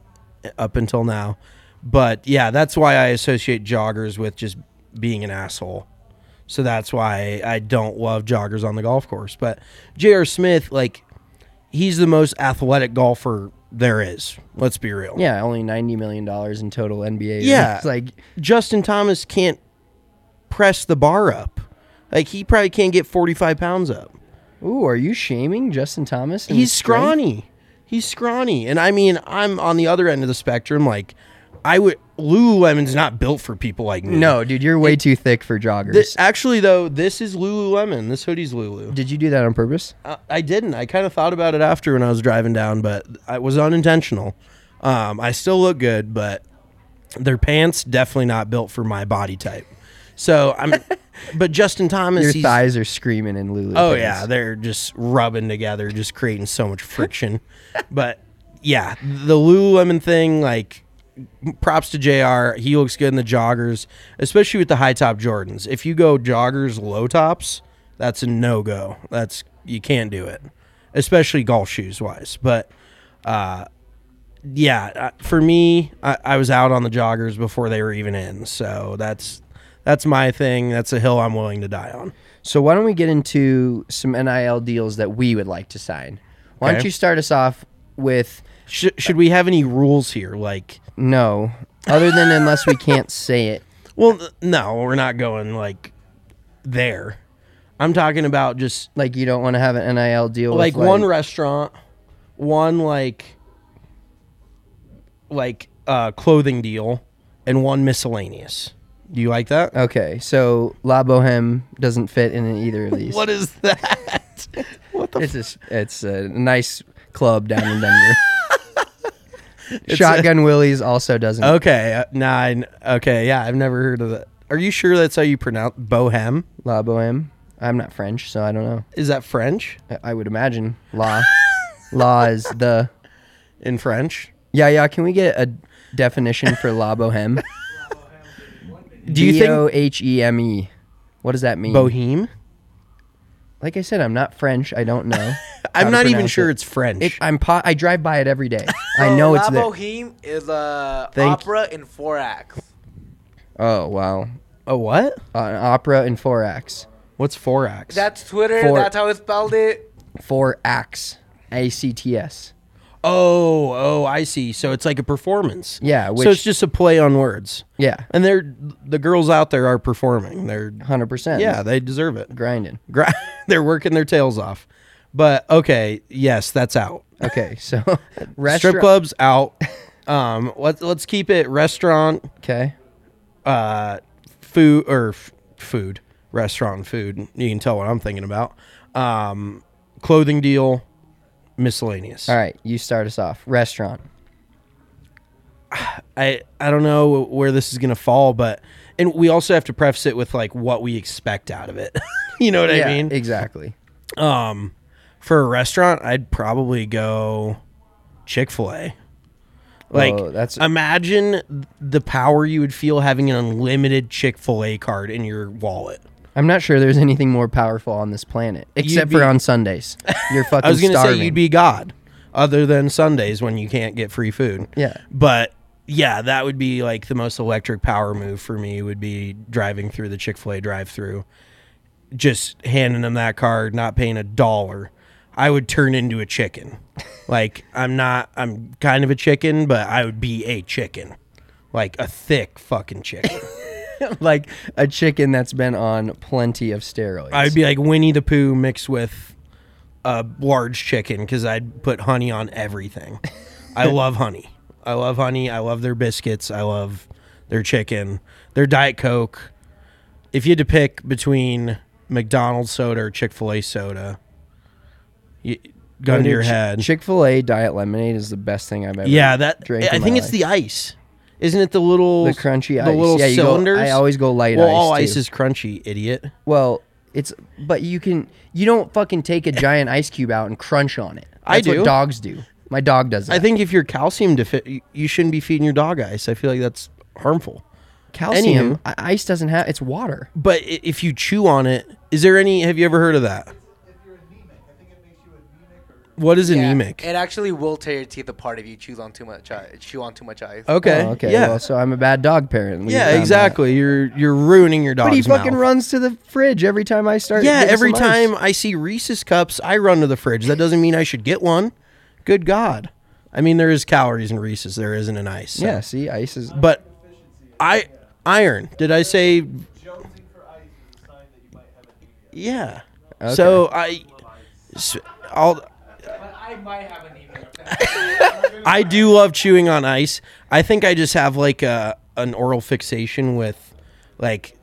up until now. But yeah, that's why I associate joggers with just being an asshole. So that's why I don't love joggers on the golf course. But J.R. Smith, like, he's the most athletic golfer there is. Let's be real. yeah, only ninety million dollars in total NBA. Yeah. it's like Justin Thomas can't press the bar up. Like, he probably can't get 45 pounds up. Ooh, are you shaming Justin Thomas? he's scrawny. He's scrawny, and I mean, I'm on the other end of the spectrum. Like, I would Lululemon's not built for people like me. No, dude, you're way too thick for joggers. This, actually, though, this is Lululemon. This hoodie's Lulu. Did you do that on purpose? I, I didn't. I kind of thought about it after when I was driving down, but it was unintentional. Um, I still look good, but their pants definitely not built for my body type. So I'm but Justin Thomas, Your thighs are screaming in Lulu. Oh pants. yeah, they're just rubbing together, just creating so much friction. but yeah, the Lululemon thing, like, props to Jr. He looks good in the joggers, especially with the high top Jordans. If you go joggers low tops, that's a no go. That's you can't do it, especially golf shoes wise. But uh, yeah, uh, for me, I, I was out on the joggers before they were even in, so that's that's my thing. That's a hill I'm willing to die on. So why don't we get into some NIL deals that we would like to sign? Why don't you start us off with Should, should we have any rules here? Like, no, other than unless we can't say it. well, no, we're not going like there. I'm talking about just Like you don't want to have an NIL deal. like with, one restaurant, one like like uh clothing deal, and one miscellaneous. Do you like that? Okay, so La Boheme doesn't fit in either of these. What is that? what the? It's just, it's a nice club down in Denver. Shotgun Willie's also doesn't. okay, uh, nine. Okay, yeah, I've never heard of that. Are you sure that's how you pronounce bohem? La Boheme. I'm not French, so I don't know. Is that French? I- I would imagine La. La is the. In French? Yeah, yeah. Can we get a definition for La Boheme? Do you B think O H E M E. What does that mean? boheme? Like I said, I'm not French. I don't know. How I'm not even sure it. it's French. It, I'm po- I drive by it every day. I So know it's La there. Boheme is a Thank- opera in four acts. Oh wow, a what? uh, an opera in four acts. What's four acts? That's Twitter. Four- That's how it spelled it. Four acts. A C T S. Oh, oh, I see. So it's like a performance. Yeah, so it's just a play on words. Yeah, And they're the girls out there are performing. They're hundred percent. yeah, they deserve it. grinding. Gra- they're working their tails off. But okay, yes, that's out. Okay, so Strip restaurant. clubs out. Um, let's let's keep it restaurant, Okay, uh, food or f- food, restaurant food. You can tell what I'm thinking about. Um, clothing deal, miscellaneous. all right. You start us off. Restaurant. I I don't know where this is gonna fall, but and we also have to preface it with like what we expect out of it. you know what I mean? exactly. Um, for a restaurant, I'd probably go Chick Fil A. Like, Whoa, that's- imagine the power you would feel having an unlimited Chick Fil A card in your wallet. I'm not sure there's anything more powerful on this planet, except be- for on Sundays. You're fucking I was gonna starving. say you'd be God, other than Sundays when you can't get free food. Yeah. but yeah, that would be like the most electric power move for me. Would be driving through the Chick Fil A drive-through, just handing them that card, not paying a dollar. I would turn into a chicken. like I'm not. I'm kind of a chicken, but I would be a chicken, like a thick fucking chicken. like a chicken that's been on plenty of steroids. I would be like Winnie the Pooh mixed with a large chicken because I'd put honey on everything. I love honey. I love honey. I love their biscuits. I love their chicken, their Diet Coke. If you had to pick between McDonald's soda or Chick fil A soda, you, gun to your head. Chick Fil A diet lemonade is the best thing I've ever. yeah, that drank I in think it's life. the ice. Isn't it the little the crunchy the little yeah, you go- cylinders? I always go light well, ice. all too. ice is crunchy, idiot. Well, it's but you can you don't fucking take a giant ice cube out and crunch on it. I do. What dogs do. My dog does that. I think if you're calcium deficient, you shouldn't be feeding your dog ice. I feel like that's harmful. calcium Anywho. ice doesn't have. It's water. But if you chew on it, is there any? Have you ever heard of that? What is Yeah, anemic? It actually will tear your teeth apart if you chew on too much ice. Chew on too much ice. Okay. Oh, okay. Yeah. Well, so I'm a bad dog parent. We yeah. found that. Exactly. You're you're ruining your dog's But he fucking mouth. runs to the fridge every time I start. Yeah. getting Every some ice. time I see Reese's cups, I run to the fridge. That doesn't mean I should get one. Good God. I mean, there is calories in Reese's. There isn't in ice. so- Yeah. See, ice is. But I iron. Did I say? Yeah. So I, s- I'll. I might have an email. I do love chewing on ice. I think I just have like a an oral fixation with, like,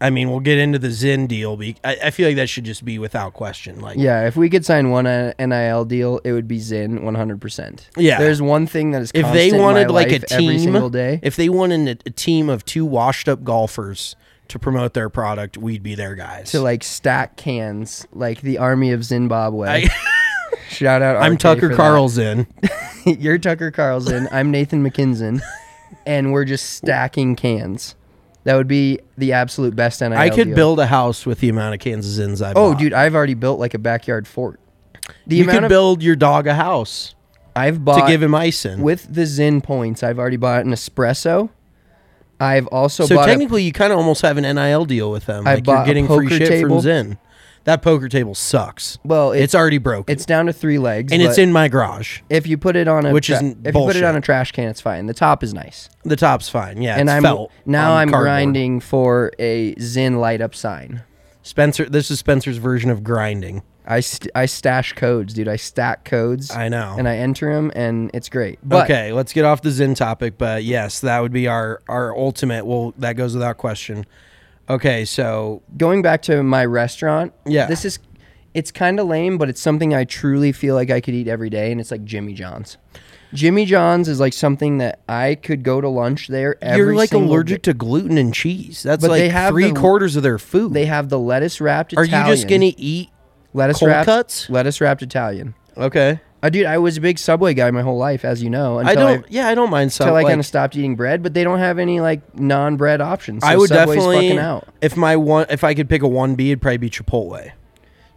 I mean, we'll get into the Zyn deal. Be I, I feel like that should just be without question. Like, Yeah, if we could sign one uh, NIL deal, it would be Zyn 100%. Yeah. There's one thing that is if constant they in my wanted like a life every team, single day. if they wanted a, a team of two washed up golfers to promote their product, we'd be their guys. to like stack cans like the army of Zimbabwe. I, Shout out. I'm RK Tucker. Carlson. You're Tucker Carlson. I'm Nathan McKinson, and we're just stacking cans. That would be the absolute best NIL I could deal. build a house with the amount of cans of Zyns I Oh, bought. Oh dude, I've already built like a backyard fort. The you amount could of build your dog a house I've bought to give him ice in. with the Zyn points. I've already bought an espresso. I've also so bought a- technically, you kind of almost have an NIL deal with them. I Like you're bought a getting free poker shit table. from Zyn. That poker table sucks. well, It's, already broken. it's down to three legs, and it's but in my garage. If you put it on a Which isn't if you put it on a trash can, it's fine. The top is nice. The top's fine. Yeah, and it's I'm felt now on I'm cardboard. grinding for a Zyn light up sign. Spencer, this is Spencer's version of grinding. I st- I stash codes, dude. I stack codes. I know. and I enter them, and it's great. But okay, let's get off the Zyn topic, but yes, that would be our our ultimate. Well, that goes without question. Okay, so going back to my restaurant, Yeah. this is it's kind of lame, but it's something I truly feel like I could eat every day, and it's like Jimmy John's. Jimmy John's is like something that I could go to lunch there. Every you're like single allergic day. to gluten and cheese. That's But like they have three the- quarters of their food. They have the lettuce wrapped. Are Italian. you just gonna eat? lettuce cold wrapped cuts? Lettuce wrapped Italian. Okay, Uh, dude, I was a big Subway guy my whole life, as you know. I don't. yeah, I don't mind Subway. until I like, kind of stopped eating bread, but they don't have any like non-bread options. So I would Subway's definitely. fucking out. If my one, if I could pick a one B, it'd probably be Chipotle.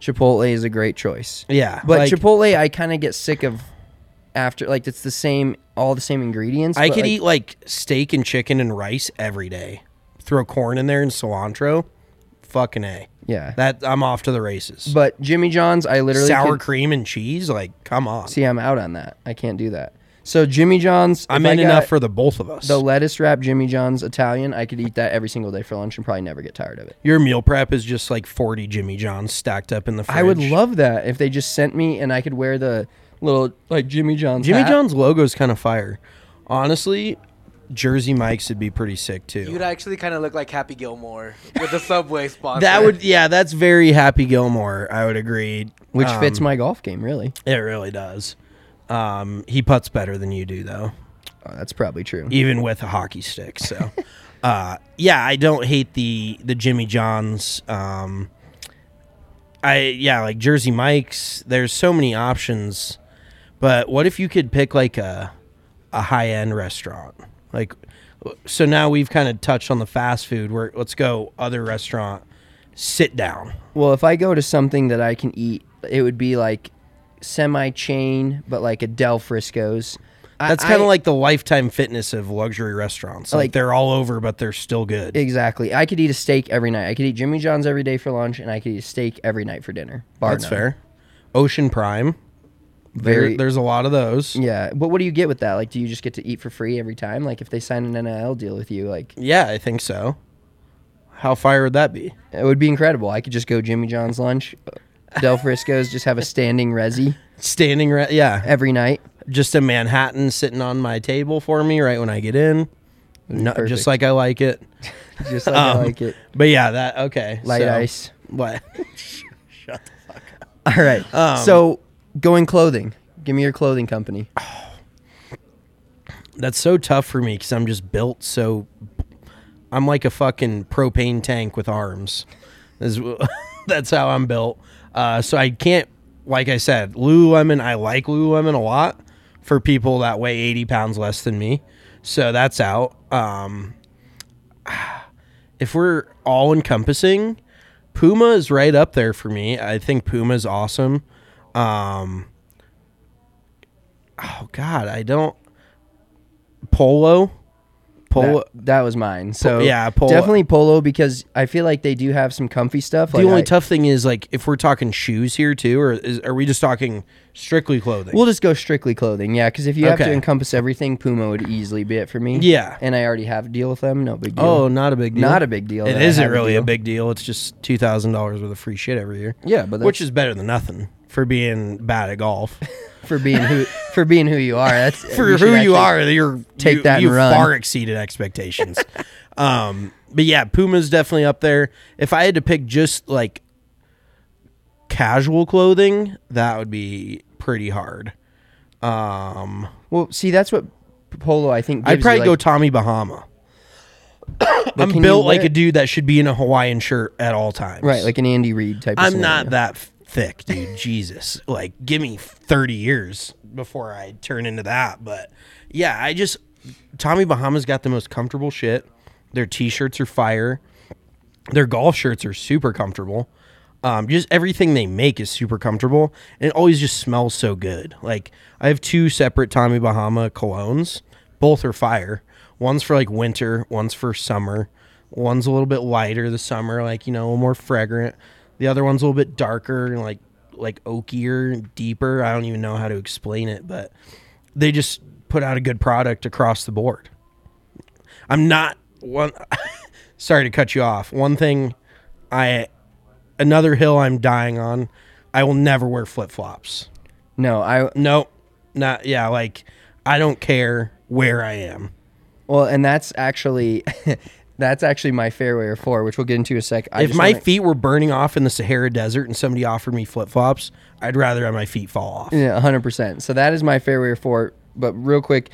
Chipotle is a great choice. Yeah, But like, Chipotle, I kind of get sick of after like it's the same, all the same ingredients. I could like, eat like steak and chicken and rice every day. Throw corn in there and cilantro. Fucking a. yeah. That I'm off to the races. but Jimmy John's, I literally sour could- cream and cheese, like come on. see. I'm out on that. I can't do that. So Jimmy John's, I'm in enough for the both of us. the lettuce wrap Jimmy John's Italian. I could eat that every single day for lunch and probably never get tired of it. Your meal prep is just like 40 Jimmy Johns stacked up in the fridge. I would love that if they just sent me and I could wear the little like Jimmy John's. Jimmy hat. John's logo is kind of fire. Honestly, Jersey Mike's would be pretty sick too. You'd actually kind of look like Happy Gilmore with the Subway sponsor. that would, yeah, that's very Happy Gilmore. I would agree. which Um, fits my golf game really. It really does. Um, he puts better than you do, though, Oh, that's probably true. even with a hockey stick. So, uh, yeah, I don't hate the the Jimmy Johns. Um, I yeah, like Jersey Mike's. There's so many options, but what if you could pick like a a high end restaurant? Like, so now we've kind of touched on the fast food. Where let's go other restaurant. Sit down. Well, if I go to something that I can eat, it would be like semi chain, but like a Del Frisco's. That's kind of like the lifetime fitness of luxury restaurants. Like, Like- they're all over, but they're still good. exactly. I could eat a steak every night. I could eat Jimmy John's every day for lunch, and I could eat a steak every night for dinner. bar That's none. fair. Ocean Prime. Very. There, there's a lot of those. yeah, but what do you get with that? Like, do you just get to eat for free every time? Like, if they sign an NIL deal with you, like Yeah, I think so. How fire would that be? it would be incredible. I could just go Jimmy John's lunch, Del Frisco's, just have a standing resi Standing right, yeah, every night. just a Manhattan sitting on my table for me right when I get in, no, just like I like it. Just like I Um, like it. But yeah, that okay. Light so- ice. What? Shut the fuck up. All right. Um, so, going clothing. Give me your clothing company. That's so tough for me because I'm just built so. I'm like a fucking propane tank with arms. That's, how I'm built. Uh, so I can't, like I said, Lululemon. I like Lululemon a lot for people that weigh 80 pounds less than me. So that's out. Um, if we're all encompassing, Puma is right up there for me. I think Puma is awesome. Um, oh God, I don't. Polo, polo. That, that was mine. So yeah, polo. definitely polo because I feel like they do have some comfy stuff. the like only I- tough thing is like if we're talking shoes here too, or is, are we just talking strictly clothing? We'll just go strictly clothing, yeah. Because if you have to encompass everything, Puma would easily be it for me. Yeah. and I already have a deal with them. No big deal. oh, not a big deal. Not a big deal It isn't have a really a big deal. It's just two thousand dollars worth of free shit every year. yeah, but which is better than nothing for being bad at golf. for being who for being who you are. That's for who you are, you're take you, that you run. far exceeded expectations. um, but yeah, Puma's definitely up there. If I had to pick just like casual clothing, that would be pretty hard. Um, Well, see, that's what polo I think. I'd gives you, probably go Tommy Bahama. I'm built like a dude that should be in a Hawaiian shirt at all times. right, like an Andy Reid type. I'm not that thick, dude. Jesus, like give me 30 years before I turn into that. But yeah, I just Tommy Bahama's got the most comfortable shit. Their t-shirts are fire. Their golf shirts are super comfortable. Um, just everything they make is super comfortable, and it always just smells so good. Like I have two separate Tommy Bahama colognes. Both are fire. One's for like winter. One's for summer. One's a little bit lighter the summer, like you know, a more fragrant. The other one's a little bit darker and like like oakier, deeper. I don't even know how to explain it, but they just put out a good product across the board. I'm not one. sorry to cut you off. One thing, I another hill I'm dying on. I will never wear flip flops. No, I No, not yeah. Like I don't care where I am. well, and that's actually that's actually my fairway or four, which we'll get into in a sec. I if just my wanna- feet were burning off in the Sahara Desert and somebody offered me flip flops, I'd rather have my feet fall off. Yeah, hundred percent. So that is my fairway or four. But real quick,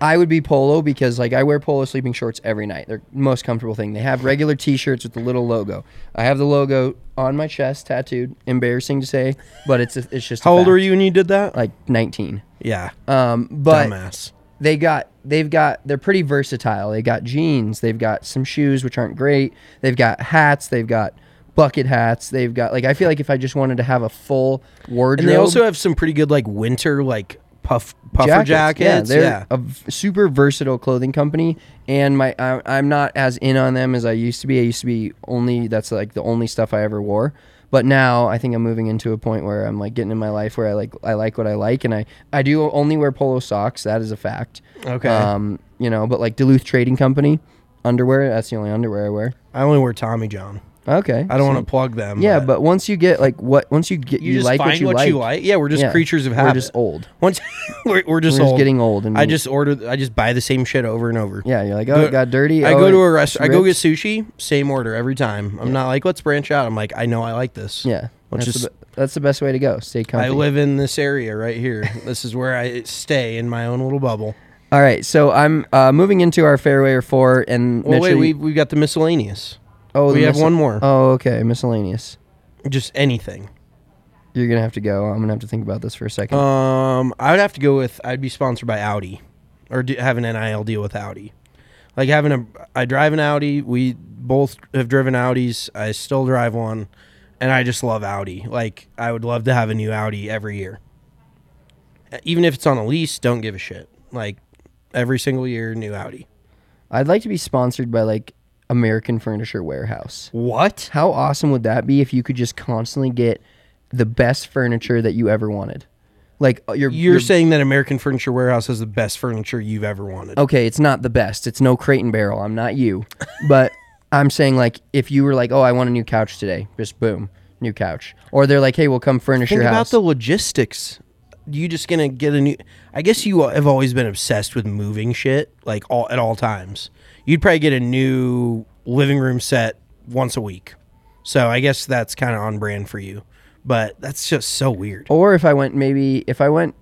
I would be polo because like I wear polo sleeping shorts every night. They're the most comfortable thing. They have regular T-shirts with the little logo. I have the logo on my chest tattooed. Embarrassing to say, but it's a, it's just. a How old fact. were you when you did that? Like nineteen. yeah, Um, but dumbass. They got they've got they're pretty versatile. They got jeans, they've got some shoes which aren't great. They've got hats, they've got bucket hats. They've got like I feel like if I just wanted to have a full wardrobe, And they also have some pretty good like winter like puff puffer jackets. Yeah, they're yeah. a v- super versatile clothing company, and my I, I'm not as in on them as I used to be. I used to be only that's like the only stuff I ever wore. But now I think I'm moving into a point where I'm like getting in my life where I like I like what I like, and I I do only wear polo socks. That is a fact. Okay. Um, you know, but like Duluth Trading Company underwear. That's the only underwear I wear. I only wear Tommy John. Okay. I don't so- want to plug them. Yeah, but once you get like what once you get you, you, just like find what you what like. you like. Yeah, we're just Yeah. creatures of habit. We're just old. Once we're, we're just We're just getting old and I just order. I just buy the same shit over and over. Yeah, you're like, oh, it got dirty. I oh, go to a restaurant. I go get sushi. Same order every time. I'm not like let's branch out. I'm like I know I like this. Yeah, Let's that's, just. the, that's the best way to go. Stay comfy. I live in this area right here. this is where I stay in my own little bubble. All right, so I'm uh, moving into our fairway or four, and Well, wait, Mitchell, we we got the miscellaneous. Oh, we have miscel- one more. Oh, okay, miscellaneous. Just anything. You're gonna have to go. I'm gonna have to think about this for a second. Um, I would have to go with. I'd be sponsored by Audi, or do, have an NIL deal with Audi. Like having a, I drive an Audi. We both have driven Audis. I still drive one, and I just love Audi. Like I would love to have a new Audi every year. Even if it's on a lease, don't give a shit. Like every single year, new Audi. I'd like to be sponsored by like American Furniture Warehouse. What? How awesome would that be if you could just constantly get the best furniture that you ever wanted? Like uh, you're You're saying that American Furniture Warehouse has the best furniture you've ever wanted? okay, it's not the best. It's no crate and barrel. I'm not you. but I'm saying like if you were like, "Oh, I want a new couch today." Just boom, new couch. Or they're like, "Hey, we'll come furnish Think your about house." the logistics. You just gonna get a new? I guess you have always been obsessed with moving shit, like all at all times. You'd probably get a new living room set once a week. So I guess that's kind of on brand for you. But that's just so weird. or if I went maybe if I went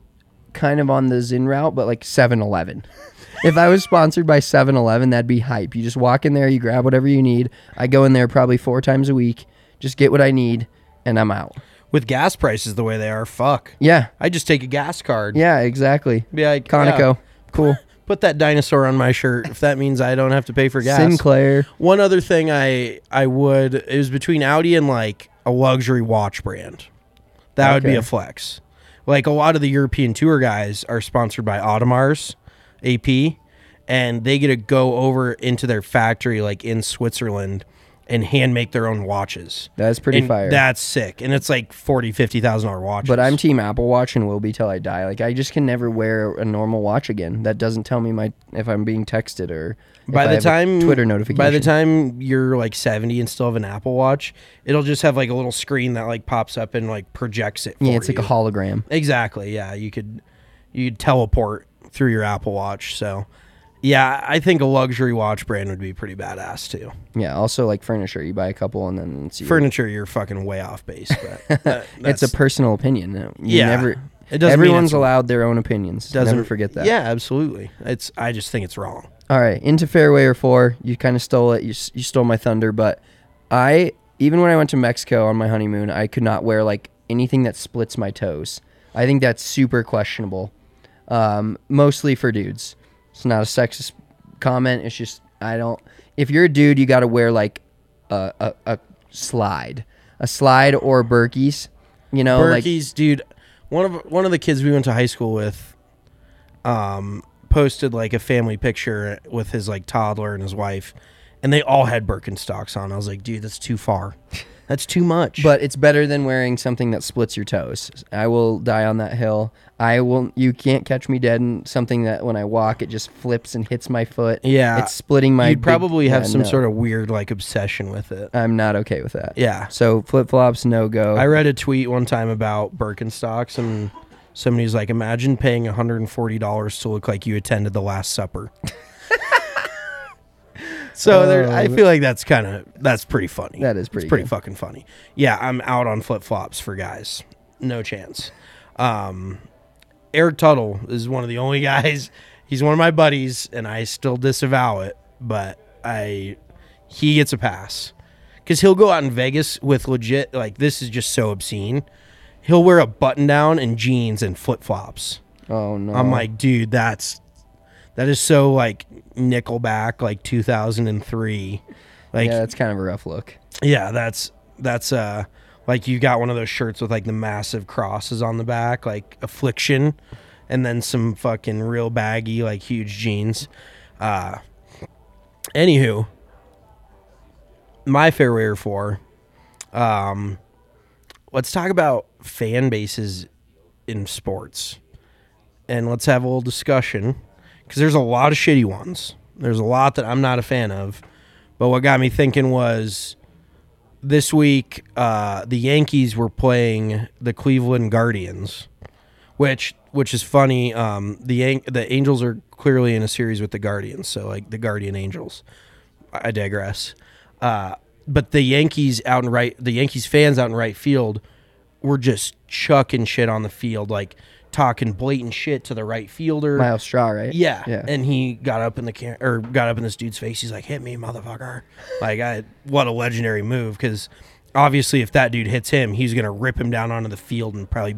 kind of on the Zyn route, but like 7-Eleven. if I was sponsored by 7-Eleven, that'd be hype. You just walk in there, you grab whatever you need. I go in there probably four times a week, just get what I need, and I'm out. With gas prices the way they are, fuck. Yeah, I just take a gas card. yeah, exactly. Be like, Conoco, yeah, cool. Put that dinosaur on my shirt if that means I don't have to pay for gas. Sinclair. One other thing I I would it was between Audi and like a luxury watch brand. That would be a flex. Like a lot of the European tour guys are sponsored by Audemars AP and they get to go over into their factory like in Switzerland and hand make their own watches. That's pretty And fire. That's sick. And it's like 40 50,000 dollar watches. But I'm team Apple Watch and will be till I die. Like I just can never wear a normal watch again. That doesn't tell me my if I'm being texted or if by the time Twitter notification. By the time you're like 70 and still have an Apple Watch, it'll just have like a little screen that like pops up and like projects it. yeah, it's like a hologram. Exactly. Yeah, you could you could teleport through your Apple Watch. So, yeah, I think a luxury watch brand would be pretty badass too. Yeah. Also like furniture, you buy a couple and then it's your- Furniture, you're fucking way off base. But that- It's a personal opinion. You Yeah. Never. It doesn't everyone's allowed their own opinions. doesn't Never forget that. Yeah, absolutely. It's I just think it's wrong. All right, into fairway or four. You kind of stole it. You, you stole my thunder, but I even when I went to Mexico on my honeymoon, I could not wear like anything that splits my toes. I think that's super questionable. Um, mostly for dudes. It's not a sexist comment. It's just I don't. If you're a dude, you got to wear like a, a a slide, a slide or Berkeys. You know, like dude. One of one of the kids we went to high school with, um, posted like a family picture with his like toddler and his wife, and they all had Birkenstocks on. I was like, dude, that's too far. That's too much. but it's better than wearing something that splits your toes. I will die on that hill. I will. You can't catch me dead in something that when I walk, it just flips and hits my foot. yeah, it's splitting my. You'd probably have some no. sort of weird like obsession with it. I'm not okay with that. Yeah. So flip flops, no go. I read a tweet one time about Birkenstocks, and somebody's like, "Imagine paying $140 to look like you attended the Last Supper." so there, I feel like that's kind of that's pretty funny. That is It's pretty pretty good. fucking funny. Yeah, I'm out on flip flops for guys. No chance. Um, Eric Tuttle is one of the only guys. He's one of my buddies, and I still disavow it, but I he gets a pass because he'll go out in Vegas with legit like this is just so obscene. He'll wear a button down and jeans and flip flops. oh no. I'm like, dude, that's that is so like Nickelback, like 2003. Like, yeah, that's kind of a rough look. Yeah, that's that's uh like you got one of those shirts with like the massive crosses on the back, like Affliction, and then some fucking real baggy like huge jeans. Uh, anywho, my fairway or four. Um, let's talk about fan bases in sports, and let's have a little discussion because there's a lot of shitty ones. There's a lot that I'm not a fan of, but what got me thinking was this week uh, the Yankees were playing the Cleveland Guardians, which which is funny. Um, the Yan- the Angels are clearly in a series with the Guardians, so like the Guardian Angels. I digress. Uh, but the Yankees out in right, the Yankees fans out in right field were just chucking shit on the field, like talking blatant shit to the right fielder. Myles Straw, right? Yeah. Yeah. And he got up in the cam- or got up in this dude's face. He's like, "Hit me, motherfucker!" like, I what a legendary move because obviously, if that dude hits him, he's gonna rip him down onto the field and probably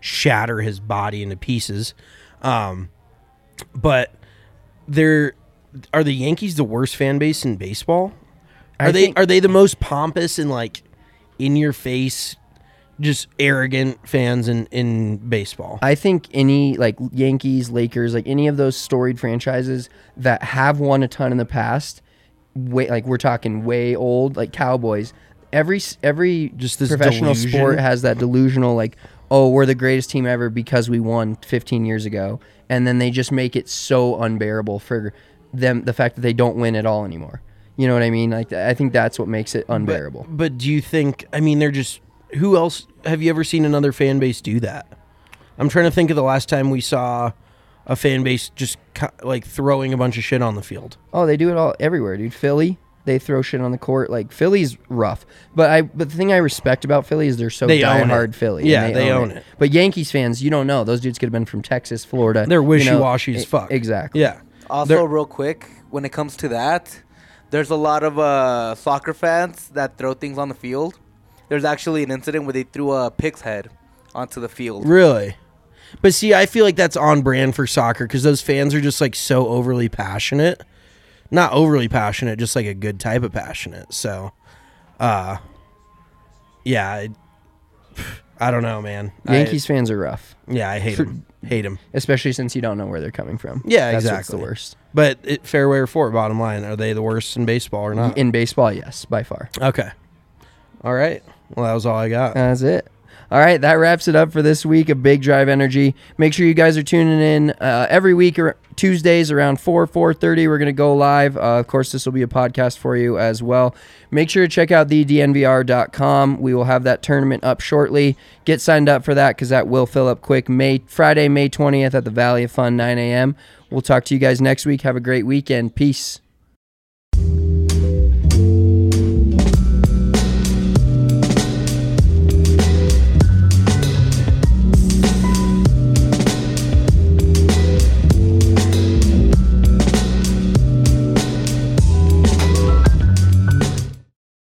shatter his body into pieces. Um, but they're are the Yankees the worst fan base in baseball? Are I they think- are they the most pompous and like in your face, just arrogant fans in in baseball? I think any like Yankees, Lakers, like any of those storied franchises that have won a ton in the past, way like we're talking way old, like Cowboys. Every every Just this professional delusion. sport has that delusional like, oh, we're the greatest team ever because we won 15 years ago, and then they just make it so unbearable for them the fact that they don't win at all anymore. You know what I mean? Like I think that's what makes it unbearable. But, but do you think? I mean, they're just. Who else have you ever seen another fan base do that? I'm trying to think of the last time we saw a fan base just like throwing a bunch of shit on the field. Oh, they do it all everywhere, dude. Philly, they throw shit on the court. Like Philly's rough, but I but the thing I respect about Philly is they're so They own diehard. Philly. Yeah, they own it. But Yankees fans, you don't know. Those dudes could have been from Texas, Florida. They're you know, wishy-washy as fuck. Exactly. Yeah. Also, They're- real quick, when it comes to that, there's a lot of uh, soccer fans that throw things on the field. There's actually an incident where they threw a pig's head onto the field. Really? But see, I feel like that's on brand for soccer because those fans are just like so overly passionate. Not overly passionate, just like a good type of passionate. So, uh, yeah, I, I don't know, man. I- Yankees fans are rough, yeah, I hate them. Hate them. especially since you don't know where they're coming from. Yeah, That's exactly. What's the worst But it, fairway or four, bottom line, are they the worst in baseball or not? in baseball? Yes, by far. okay. All right. Well, that was all I got. That's it. All right, that wraps it up for this week of Big Drive Energy. Make sure you guys are tuning in uh, every week or Tuesdays around four four thirty. We're gonna go live. Uh, of course, this will be a podcast for you as well. Make sure to check out the dnvr.com. We will have that tournament up shortly. Get signed up for that because that will fill up quick. May Friday, May twentieth at the Valley of Fun, nine a.m. We'll talk to you guys next week. Have a great weekend. Peace.